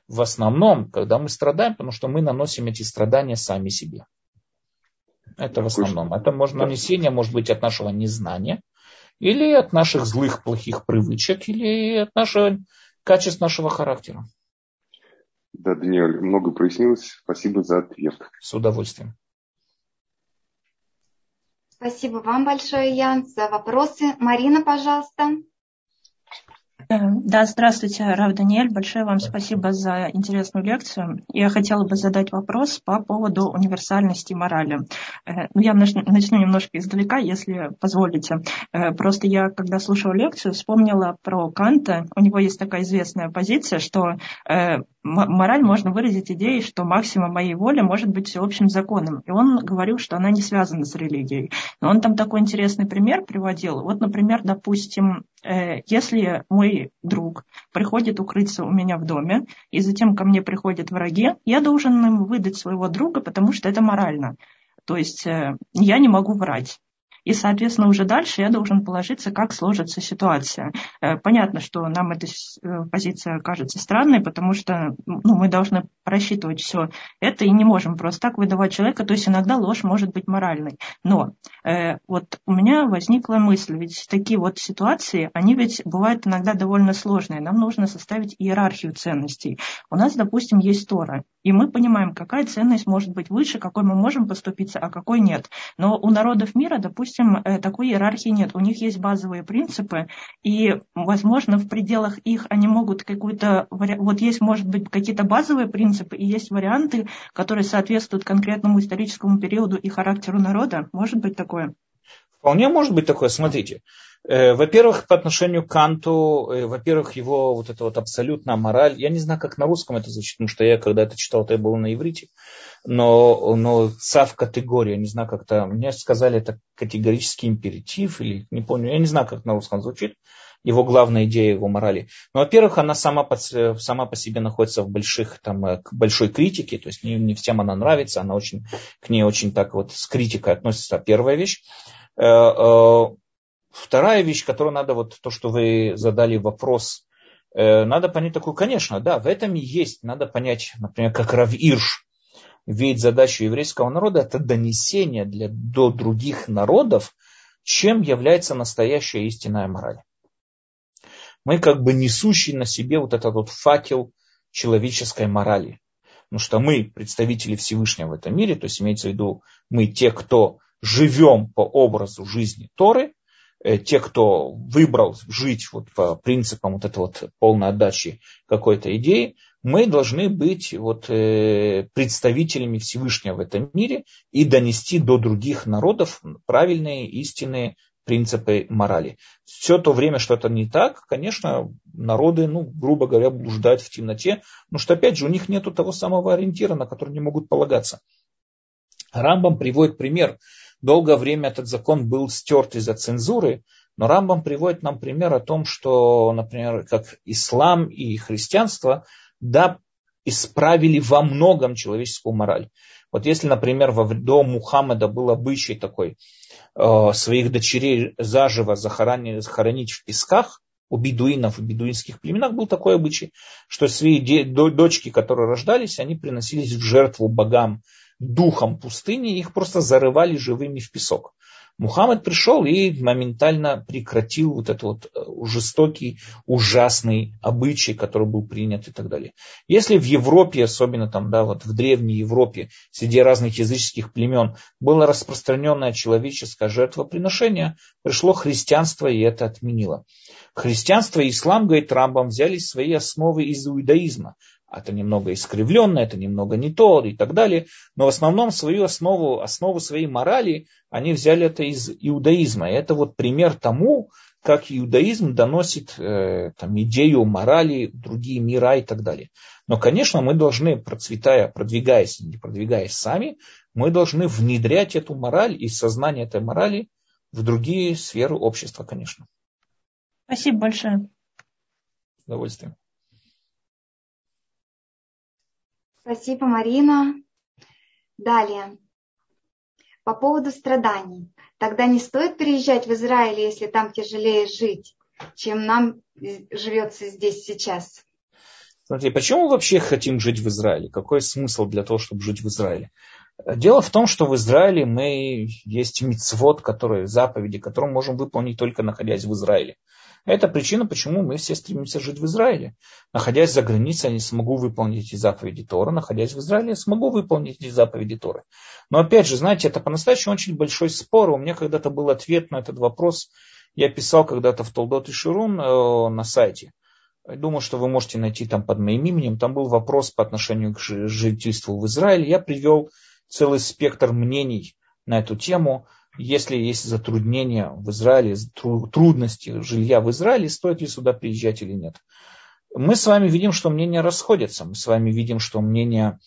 В основном, когда мы страдаем, потому что мы наносим эти страдания сами себе. Это в основном. Это можно нанесение может быть от нашего незнания, или от наших злых, плохих привычек, или от нашего качеств нашего характера. Да, Даниэль, много прояснилось. Спасибо за ответ. С удовольствием. Спасибо вам большое, Ян, за вопросы. Марина, пожалуйста. Э, да, здравствуйте, Рав Даниэль. Большое вам спасибо за интересную лекцию. Я хотела бы задать вопрос по поводу универсальности морали. Э, ну, я начну немножко издалека, если позволите. Э, просто я, когда слушала лекцию, вспомнила про Канта. У него есть такая известная позиция, что мораль можно выразить идеей, что максимум моей воли может быть всеобщим законом. И он говорил, что она не связана с религией. Но он там такой интересный пример приводил. Вот, например, допустим, э, если мой друг приходит укрыться у меня в доме, и затем ко мне приходят враги, я должен им выдать своего друга, потому что это морально. То есть э, я не могу врать. И, соответственно, уже дальше я должен положиться, как сложится ситуация. Э, понятно, что нам эта э, позиция кажется странной, потому что ну, мы должны просчитывать все это и не можем просто так выдавать человека. То есть иногда ложь может быть моральной. Но э, вот у меня возникла мысль, ведь такие вот ситуации, они ведь бывают иногда довольно сложные. Нам нужно составить иерархию ценностей. У нас, допустим, есть Тора, и мы понимаем, какая ценность может быть выше, какой мы можем поступиться, а какой нет. Но у народов мира, допустим, э, такой иерархии нет. У них есть базовые принципы, и, возможно, в пределах их они могут какую-то... Вот есть, может быть, какие-то базовые принципы, и есть варианты, которые соответствуют конкретному историческому периоду и характеру народа. Может быть такое? Вполне может быть такое. Смотрите, во-первых, по отношению к Канту, э, во-первых, его вот эта вот абсолютная мораль, я не знаю, как на русском это звучит, потому что я когда это читал, то я был на иврите, но, но цав категория, не знаю, как-то, мне сказали, это категорический императив, или не помню, я не знаю, как на русском звучит, его главная идея его морали. Но, во-первых, она сама по, сама по себе находится в больших, там, э, большой критике, то есть не, не всем она нравится, она очень, к ней очень так вот с критикой относится, первая вещь. Вторая вещь, которую надо, вот то, что вы задали вопрос, э, надо понять такую, конечно, да, в этом и есть, надо понять, например, как Рав Ирш видит задачу еврейского народа, это донесение для, до других народов чем является настоящая истинная мораль. Мы как бы несущие на себе вот этот вот факел человеческой морали. Потому что мы представители Всевышнего в этом мире, то есть имеется в виду мы те, кто живем по образу жизни Торы, те, кто выбрал жить вот по принципам вот этой вот полной отдачи какой-то идеи, мы должны быть вот, э, представителями Всевышнего в этом мире и донести до других народов правильные, истинные принципы морали. Все то время, что это не так, конечно, народы, ну, грубо говоря, блуждают в темноте, но что, опять же, у них нет того самого ориентира, на который не могут полагаться. Рамбам приводит пример. Долгое время этот закон был стерт из-за цензуры, но Рамбам приводит нам пример о том, что, например, как ислам и христианство – да, исправили во многом человеческую мораль. Вот если, например, во, до Мухаммеда был обычай такой, э, своих дочерей заживо захоронить, в песках, у бедуинов, у бедуинских племенах был такой обычай, что свои де, дочки, которые рождались, они приносились в жертву богам, духом пустыни, их просто зарывали живыми в песок. Мухаммад пришел и моментально прекратил вот этот вот э, жестокий, ужасный обычай, который был принят и так далее. Если в Европе, особенно там, да, вот в древней Европе, среди разных языческих племен было распространенное человеческое жертвоприношение, пришло христианство и это отменило. Христианство и ислам, говорит Рамбам, взяли свои основы из иудаизма это немного искривленно, это немного не то и так далее. Но в основном свою основу, основу своей морали они взяли это из иудаизма. И это вот пример тому, как иудаизм доносит э, там, идею морали в другие мира и так далее. Но, конечно, мы должны, процветая, продвигаясь, не продвигаясь сами, мы должны внедрять эту мораль и сознание этой морали в другие сферы общества, конечно. Спасибо большое. С удовольствием. Спасибо, Марина. Далее. По поводу страданий. Тогда не стоит переезжать в Израиль, если там тяжелее жить, чем нам живется здесь сейчас. Смотрите, почему мы вообще хотим жить в Израиле? Какой смысл для того, чтобы жить в Израиле? Дело в том, что в Израиле мы есть мицвод, которые, заповеди, которые можем выполнить только находясь в Израиле. Это причина, почему мы все стремимся жить в Израиле. Находясь за границей, я не смогу выполнить эти заповеди Тора. Находясь в Израиле, я смогу выполнить эти заповеди Торы. Но опять же, знаете, это по-настоящему очень большой спор. У меня когда-то был ответ на этот вопрос. Я писал когда-то в Толдот и Ширун э, на сайте. Думаю, что вы можете найти там под моим именем. Там был вопрос по отношению к жительству в Израиле. Я привел целый спектр мнений на эту тему если есть затруднения в Израиле, трудности жилья в Израиле, стоит ли сюда приезжать или нет. Мы с вами видим, что мнения расходятся. Мы с вами видим, что мнения,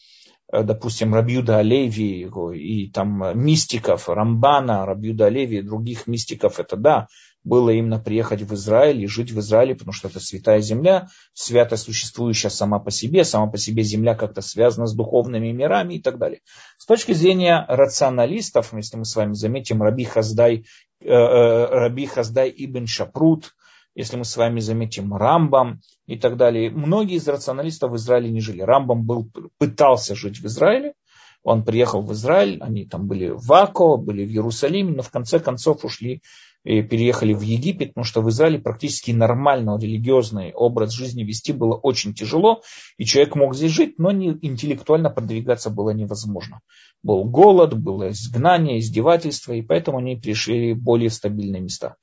э, допустим, Рабьюда Алеви и там мистиков, Рамбана, Рабьюда Алеви и других мистиков, это да, было именно приехать в Израиль и жить в Израиле, потому что это святая земля, свято существующая сама по себе, сама по себе земля как-то связана с духовными мирами и так далее. С точки зрения рационалистов, если мы с вами заметим, Раби Хаздай, э, э, Раби Хаздай Ибн Шапрут, если мы с вами заметим Рамбам и так далее, многие из рационалистов в Израиле не жили. Рамбам был, пытался жить в Израиле, он приехал в Израиль, они там были в Ако, были в Иерусалиме, но в конце концов ушли переехали в Египет, потому что в Израиле практически нормально религиозный образ жизни вести было очень тяжело, и человек мог здесь жить, но не, интеллектуально продвигаться было невозможно. Был голод, было изгнание, издевательство, и поэтому они пришли в более стабильные места.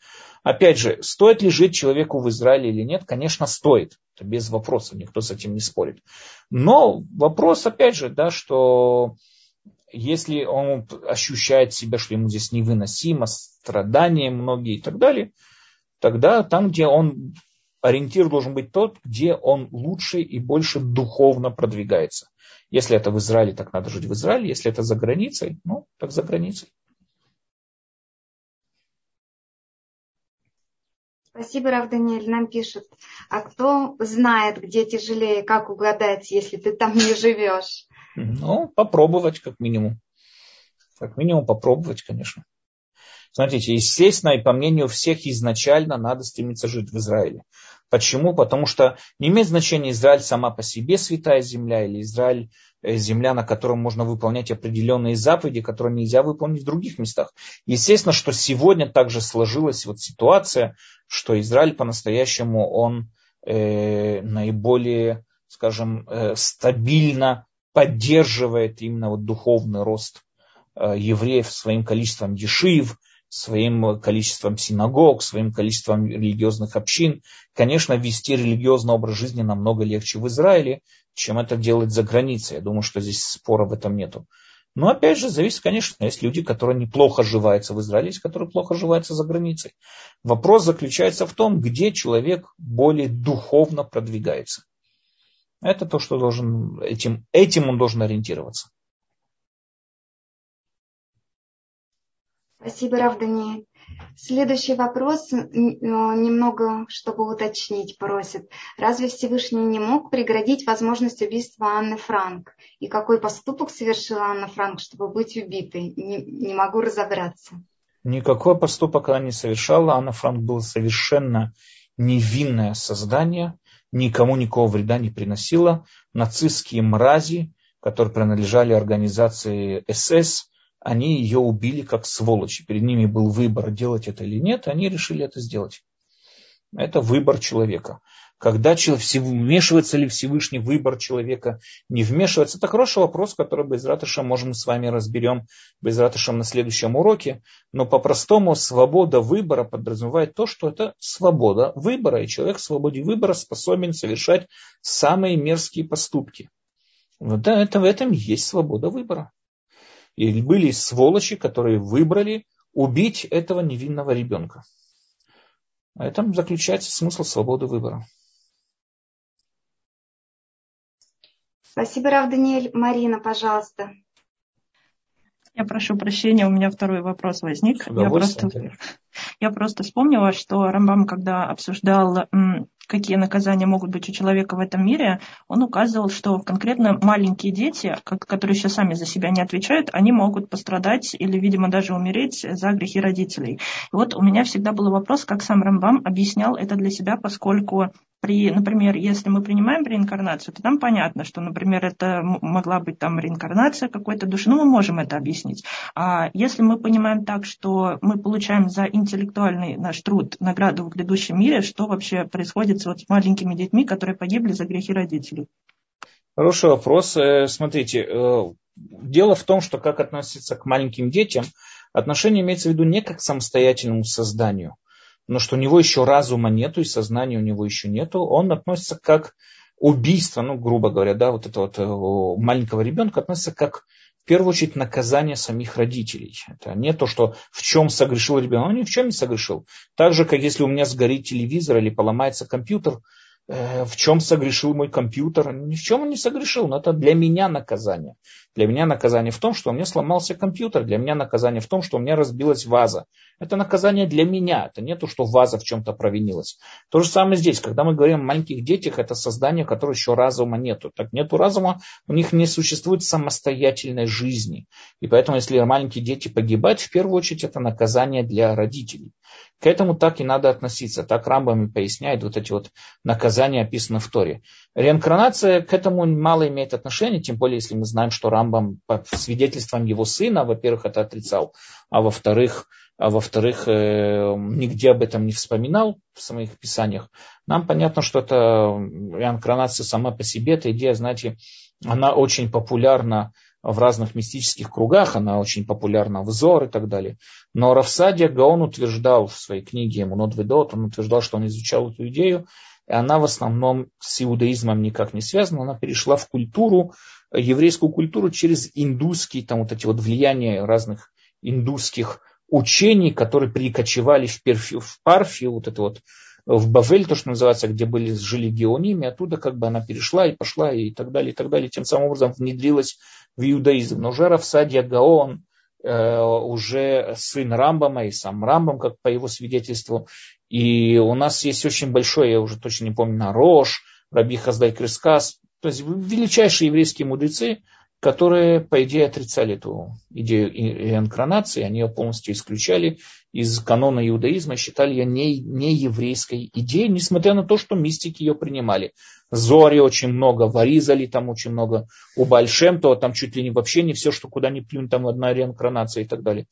Опять же, стоит ли жить человеку в Израиле или нет? Конечно, стоит. Это без вопросов, никто с этим не спорит. Но вопрос, опять же, да, что если он ощущает себя, что ему здесь невыносимо, страдания многие и так далее, тогда там, где он, ориентир должен быть тот, где он лучше и больше духовно продвигается. Если это в Израиле, так надо жить в Израиле. Если это за границей, ну, так за границей. Спасибо, Рав Даниэль. Нам пишут, а кто знает, где тяжелее, как угадать, если ты там не живешь? Ну, попробовать как минимум. Как минимум попробовать, конечно. Смотрите, естественно, и по мнению всех изначально надо стремиться жить в Израиле. Почему? Потому что не имеет значения Израиль сама по себе святая земля или Израиль э, земля, на котором можно выполнять определенные заповеди, которые нельзя выполнить в других местах. Естественно, что сегодня также сложилась вот ситуация, что Израиль по-настоящему он э, наиболее, скажем, э, стабильно поддерживает именно вот духовный рост э, евреев своим количеством ешив, своим количеством синагог, своим количеством религиозных общин. Конечно, вести религиозный образ жизни намного легче в Израиле, чем это делать за границей. Я думаю, что здесь спора в этом нету. Но опять же, зависит, конечно, есть люди, которые неплохо живаются в Израиле, есть которые плохо живаются за границей. Вопрос заключается в том, где человек более духовно продвигается. Это то, что должен, этим, этим он должен ориентироваться. Спасибо, Рав Даниэль. Следующий вопрос, немного, чтобы уточнить, просит. Разве Всевышний не мог преградить возможность убийства Анны Франк? И какой поступок совершила Анна Франк, чтобы быть убитой? Не, не могу разобраться. Никакой поступок она не совершала. Анна Франк была совершенно невинное создание, никому никакого вреда не приносила. Нацистские мрази, которые принадлежали организации СС, они ее убили как сволочи. Перед ними был выбор, делать это или нет, они решили это сделать. Это выбор человека. Когда человек, вмешивается ли Всевышний выбор человека, не вмешивается, это хороший вопрос, который без ратыша можем с вами разберем без ратыша на следующем уроке. Но по-простому свобода выбора подразумевает то, что это свобода выбора, и человек в свободе выбора способен совершать самые мерзкие поступки. Вот да, это, в этом есть свобода выбора. И были сволочи, которые выбрали убить этого невинного ребенка. В этом заключается смысл свободы выбора. Спасибо, Рав Даниэль. Марина, пожалуйста. Я прошу прощения, у меня второй вопрос возник. Я просто, я просто вспомнила, что Рамбам, когда обсуждал какие наказания могут быть у человека в этом мире, он указывал, что конкретно маленькие дети, которые еще сами за себя не отвечают, они могут пострадать или, видимо, даже умереть за грехи родителей. И вот у меня всегда был вопрос, как сам Рамбам объяснял это для себя, поскольку при, например, если мы принимаем реинкарнацию, то там понятно, что, например, это могла быть там реинкарнация какой-то души, ну, мы можем это объяснить. А если мы понимаем так, что мы получаем за интеллектуальный наш труд награду в грядущем мире, что вообще происходит вот с маленькими детьми, которые погибли за грехи родителей? Хороший вопрос. Э, смотрите, э, дело в том, что как относиться к маленьким детям, отношение имеется в виду не как к самостоятельному созданию – но что у него еще разума нету и сознания у него еще нету, он относится как убийство, ну, грубо говоря, да, вот этого вот маленького ребенка относится как в первую очередь наказание самих родителей. Это не то, что в чем согрешил ребенок, он ни в чем не согрешил. Так же, как если у меня сгорит телевизор или поломается компьютер, э, в чем согрешил мой компьютер? Ни в чем он не согрешил, но это для меня наказание. Для меня наказание в том, что у меня сломался компьютер, для меня наказание в том, что у меня разбилась ваза. Это наказание для меня. Это не то, что ваза в чем-то провинилась. То же самое здесь. Когда мы говорим о маленьких детях, это создание, которое еще разума нету. Так нету разума, у них не существует самостоятельной жизни. И поэтому, если маленькие дети погибают, в первую очередь это наказание для родителей. К этому так и надо относиться. Так Рамбам поясняет вот эти вот наказания, описанные в Торе. Реинкарнация к этому мало имеет отношения, тем более, если мы знаем, что Рамбам по свидетельствам его сына, во-первых, это отрицал, а во-вторых, а во-вторых, э, нигде об этом не вспоминал в своих писаниях. Нам понятно, что это реинкарнация сама по себе, эта идея, знаете, она очень популярна в разных мистических кругах, она очень популярна в Зор и так далее. Но Равсадия Гаон утверждал в своей книге Мунот Ведот, он утверждал, что он изучал эту идею, и она в основном с иудаизмом никак не связана, она перешла в культуру, еврейскую культуру через индусские, там вот эти вот влияния разных индусских учений, которые перекочевали в, Перфи, в Парфию, вот это вот в Бавель, то, что называется, где были, жили геоними, оттуда как бы она перешла и пошла и так далее, и так далее, тем самым образом внедрилась в иудаизм. Но уже Равсадия Гаон, э, уже сын Рамбама и сам Рамбам, как по его свидетельству, и у нас есть очень большой, я уже точно не помню, Рош, Раби Хаздай Крискас, то есть величайшие еврейские мудрецы, которые, по идее, отрицали эту идею реинкарнации, они ее полностью исключали из канона иудаизма, считали ее не, не еврейской идеей, несмотря на то, что мистики ее принимали. Зори очень много, Варизали там очень много, у Большем, то там чуть ли не вообще не все, что куда ни плюнь, там одна реинкарнация и так далее.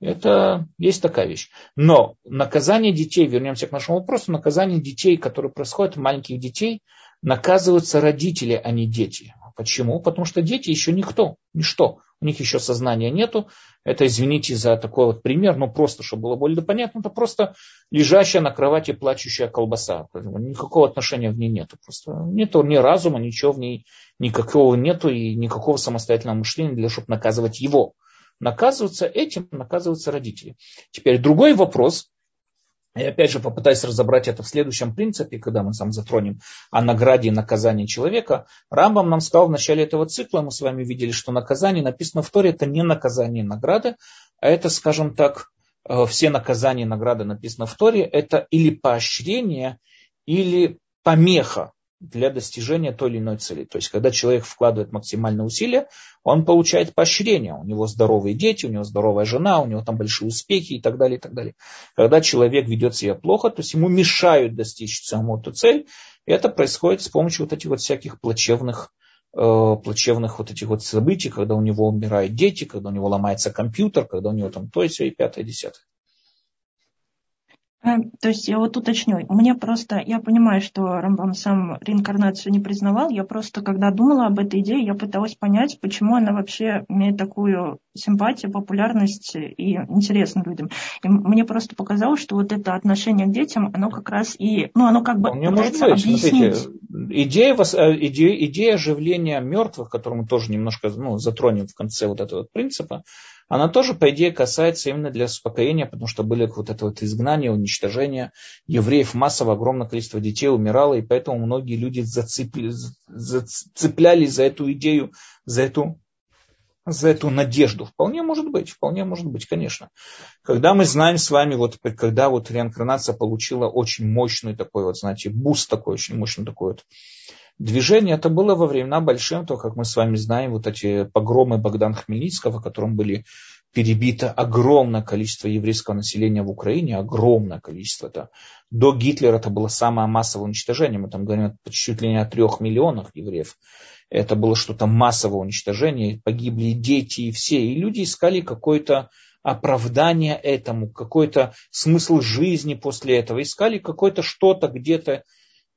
Это есть такая вещь. Но наказание детей, вернемся к нашему вопросу, наказание детей, которые происходят, маленьких детей, наказываются родители, а не дети. Почему? Потому что дети еще никто, ничто. У них еще сознания нету. Это, извините за такой вот пример, но просто, чтобы было более понятно, это просто лежащая на кровати плачущая колбаса. Никакого отношения в ней нету. Просто нету ни разума, ничего в ней никакого нету и никакого самостоятельного мышления для чтобы наказывать его. Наказываются этим, наказываются родители. Теперь другой вопрос, и опять же попытаюсь разобрать это в следующем принципе, когда мы сам затронем о награде и наказании человека. Рамбам нам сказал в начале этого цикла, мы с вами видели, что наказание написано в Торе, это не наказание и награда, а это, скажем так, э, все наказания и награды написано в Торе, это или поощрение, или помеха для достижения той или иной цели. То есть, когда человек вкладывает максимальные усилия, он получает поощрение. У него здоровые дети, у него здоровая жена, у него там большие успехи и так далее, и так далее. Когда человек ведет себя плохо, то есть ему мешают достичь саму эту цель, и это происходит с помощью вот этих вот всяких плачевных э, плачевных вот этих вот событий, когда у него умирают дети, когда у него ломается компьютер, когда у него там то и все, и пятое, и десятое. Э, то есть я вот уточню. Мне просто, я понимаю, что Рамбам сам реинкарнацию не признавал. Я просто, когда думала об этой идее, я пыталась понять, почему она вообще имеет такую симпатию, популярность и интересно людям. И мне просто показалось, что вот это отношение к детям, оно как раз и, ну, оно как бы Мне пытается может быть. объяснить. Смотрите, идея, э, идея, идея оживления мертвых, которую мы тоже немножко ну, затронем в конце вот этого принципа, она тоже, по идее, касается именно для успокоения, потому что были вот это вот изгнание, уничтожение евреев, массово огромное количество детей умирало, и поэтому многие люди зацепли, зацеплялись за эту идею, за эту за эту надежду. Вполне может быть, вполне может быть, конечно. Когда мы знаем с вами, вот когда вот реинкарнация получила очень мощный такой вот, знаете, boost такой, очень мощный такой вот движение это было во времена Баал Шем Това, как мы с вами знаем, вот эти погромы Богдана Хмельницкого, в котором были перебито огромное количество еврейского населения в Украине, огромное количество. Это, до Гитлера это было самое массовое уничтожение, мы там говорим чуть ли не о трех миллионах евреев. Это было что-то массовое уничтожение, погибли и дети, и все. И люди искали какое-то оправдание этому, какой-то смысл жизни после этого, искали какое-то что-то где-то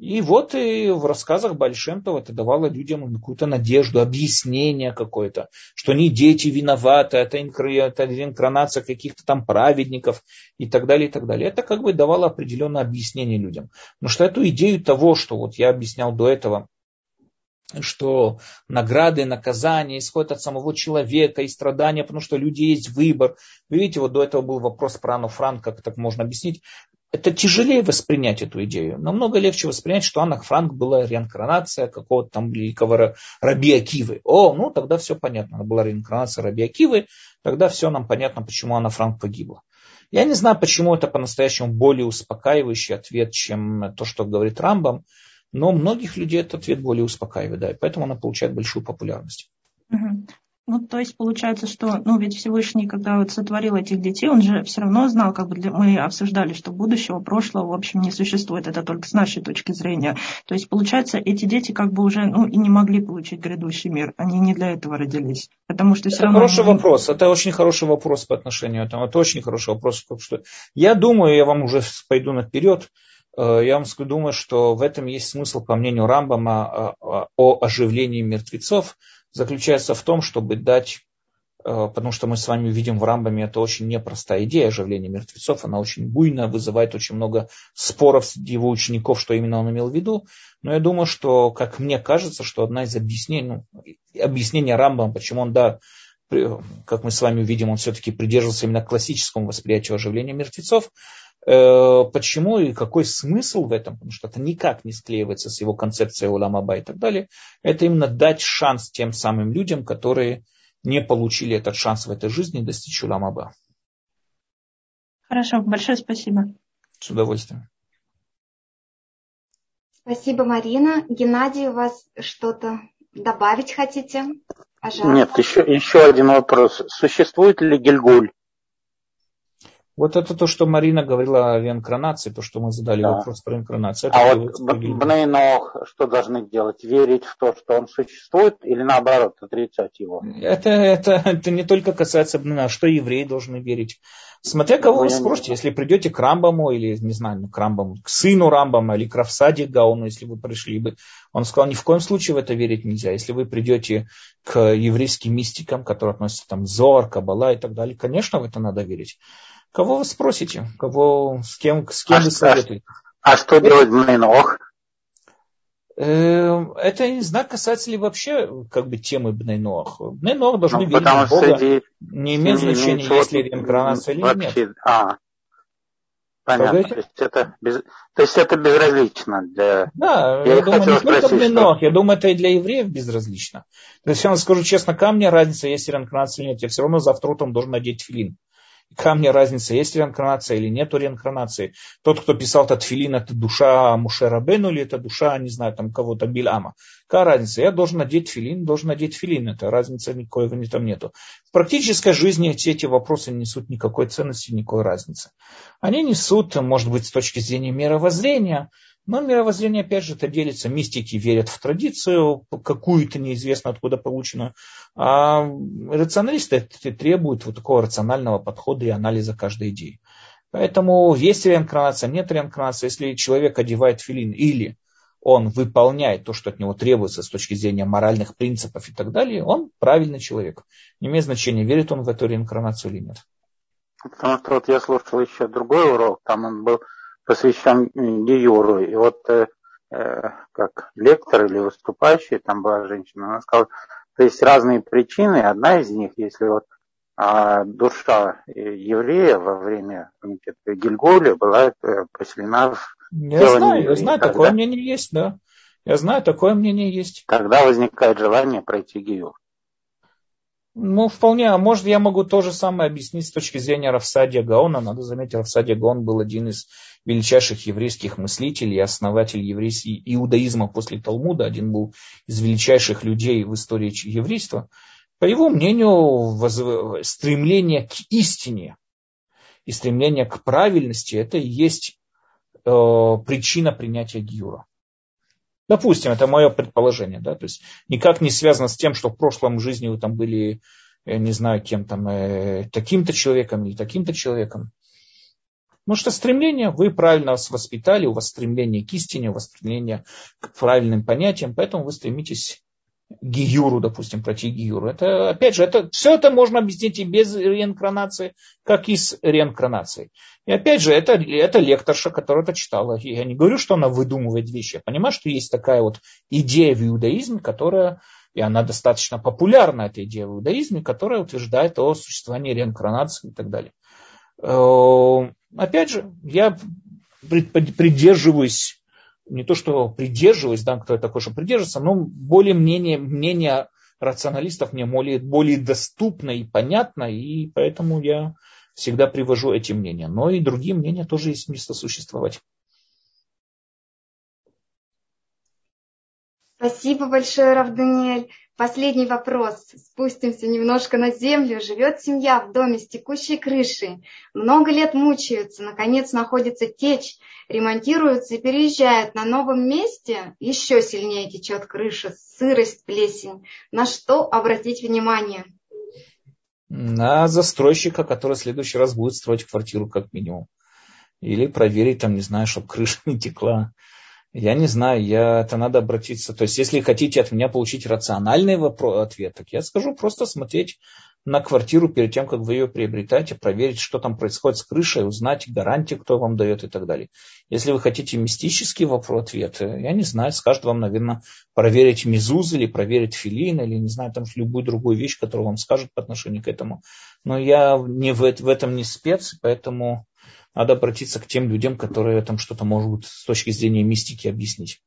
и вот и в рассказах Большемтова это давало людям какую-то надежду, объяснение какое-то, что не дети виноваты, это, инкарнация каких-то там праведников и так далее, и так далее. Это как бы давало определенное объяснение людям. Но что эту идею того, что вот я объяснял до этого, что награды, наказания исходят от самого человека и страдания, потому что люди есть выбор. Вы видите, вот до этого был вопрос про Анну Франк, как так можно объяснить это тяжелее воспринять эту идею. Намного легче воспринять, что Анна Франк была реинкарнация какого-то там великого Раби Акивы. О, ну тогда все понятно. Она была реинкарнация Раби Акивы, тогда все нам понятно, почему Анна Франк погибла. Я не знаю, почему это по-настоящему более успокаивающий ответ, чем то, что говорит Рамбам, но многих людей этот ответ более успокаивает, да, и поэтому она получает большую популярность. Ну, то есть получается, что, ну, ведь Всевышний, когда вот сотворил этих детей, он же все равно знал, как бы для... мы обсуждали, что будущего, прошлого, в общем, не существует, это только с нашей точки зрения. То есть, получается, эти дети как бы уже, ну, и не могли получить грядущий мир, они не для этого родились. Потому что все это равно... хороший вопрос, это очень хороший вопрос по отношению к этому, это очень хороший вопрос, потому что я думаю, я вам уже пойду наперед, э, я вам думаю, что в этом есть смысл, по мнению Рамбама, о оживлении мертвецов, заключается в том, чтобы дать, э, потому что мы с вами видим в Рамбаме, это очень непростая идея оживления мертвецов, она очень буйная, вызывает очень много споров среди его учеников, что именно он имел в виду. Но я думаю, что, как мне кажется, что одна из объяснений, ну, объяснения Рамбама, почему он, да, как мы с вами увидим, он все-таки придерживался именно классическому восприятию оживления мертвецов, почему и какой смысл в этом, потому что это никак не склеивается с его концепцией Уламаба и так далее, это именно дать шанс тем самым людям, которые не получили этот шанс в этой жизни достичь Уламаба. Хорошо, большое спасибо. С удовольствием. Спасибо, Марина. Геннадий, у вас что-то добавить хотите? Пожалуйста. Нет, еще, еще один вопрос. Существует ли Гильгуль? Вот это то, что Марина говорила о реинкарнации, то, что мы задали да. вопрос про реинкарнацию. Это а вот Бнейнох что должны делать? Верить в то, что он существует, или наоборот, отрицать его? Это, это, это не только касается Бнейна, что евреи должны верить. Смотря кого ну, вы спросите, если придете к Рамбаму, или, не знаю, ну, к Рамбаму, к сыну Рамбама, или к Равсаде Гауну, если вы пришли бы, он сказал, ни в коем случае в это верить нельзя. Если вы придете к еврейским мистикам, которые относятся там Зор, Кабала и так далее, конечно, в это надо верить. Кого вы спросите? Кого, с кем, с кем а вы советуете? А что делать Бнейнох? Э, это не знаю, касается ли вообще как бы темы Бнейнох. Бнейнох должны ну, верить в Бога. Среди... Не имеет значения, есть ли реинкарнация или вообще, нет. А, понятно. То есть, это без... То есть это безразлично для... Да, я, я думаю, не только Бнейнох, что... я думаю, это и для евреев безразлично. То есть, я вам скажу честно, ко мне разница, есть реинкарнация или нет. Я все равно завтра утром должен надеть филин камня разница, есть реинкарнация или нет реинкарнации. Тот, кто писал этот филин, это душа Мушера Бену или это душа, не знаю, там кого-то Биляма. Какая разница? Я должен надеть филин, должен надеть филин. Это разницы никакой в там нету. В практической жизни все эти вопросы не несут никакой ценности, никакой разницы. Они несут, может быть, с точки зрения мировоззрения, но мировоззрение, опять же, это делится. Мистики верят в традицию, какую-то неизвестно откуда полученную. А рационалисты требуют вот такого рационального подхода и анализа каждой идеи. Поэтому есть реинкарнация, нет реинкарнации. Если человек одевает филин или он выполняет то, что от него требуется с точки зрения моральных принципов и так далее, он правильный человек. Не имеет значения, верит он в эту реинкарнацию или нет. Потому что вот я слушал еще другой урок, там он был посвящен Гиюру. И вот э, э, как лектор или выступающий, там была женщина, она сказала, то есть разные причины, одна из них, если вот а душа еврея во время Гильголя была э, поселена в Я знаю, я знаю, такое мнение есть, да. Я знаю, такое мнение есть. Когда возникает желание пройти Гиюр. Ну, вполне. А может, я могу то же самое объяснить с точки зрения Равсадия Гаона. Надо заметить, Равсадия Гаон был один из величайших еврейских мыслителей, основатель еврейского иудаизма после Талмуда. Один был из величайших людей в истории еврейства. По его мнению, стремление к истине и стремление к правильности – это и есть э, причина принятия Гиюра. Допустим, это мое предположение, да, то есть никак не связано с тем, что в прошлом жизни вы там были, не знаю, кем там, э, таким-то человеком или таким-то человеком. Потому что стремление, вы правильно вас воспитали, у вас стремление к истине, у вас стремление к правильным понятиям, поэтому вы стремитесь гиюру, допустим, пройти гиюру. Это, опять же, это, все это можно объяснить и без реинкарнации, как и с реинкарнацией. И опять же, это, это лекторша, которая это читала. Я не говорю, что она выдумывает вещи. Я понимаю, что есть такая вот идея в иудаизме, которая, и она достаточно популярна, эта идея в иудаизме, которая утверждает о существовании реинкарнации и так далее. Э, опять же, я придерживаюсь не то что придерживаюсь, да, кто я такой, что придерживается, но более мнение, мнение рационалистов мне более, более доступно и понятно, и поэтому я всегда привожу эти мнения. Но и другие мнения тоже есть место существовать. Спасибо большое, Рав Даниэль. Последний вопрос. Спустимся немножко на землю. Живет семья в доме с текущей крышей. Много лет мучаются. Наконец находится течь. Ремонтируются и переезжают. На новом месте еще сильнее течет крыша. Сырость, плесень. На что обратить внимание? На застройщика, который в следующий раз будет строить квартиру как минимум. Или проверить там, не знаю, чтобы крыша не текла. Я не знаю, я, это надо обратиться. То есть, если хотите от меня получить рациональный вопрос, ответ, так я скажу просто смотреть на квартиру перед тем, как вы ее приобретаете, проверить, что там происходит с крышей, узнать гарантию, кто вам дает и так далее. Если вы хотите мистический вопрос, ответ, я не знаю, скажет вам, наверное, проверить мизуз или проверить филин, или не знаю, там любую другую вещь, которую вам скажут по отношению к этому. Но я не в, в этом не спец, поэтому надо обратиться к тем людям, которые там что-то могут с точки зрения мистики объяснить.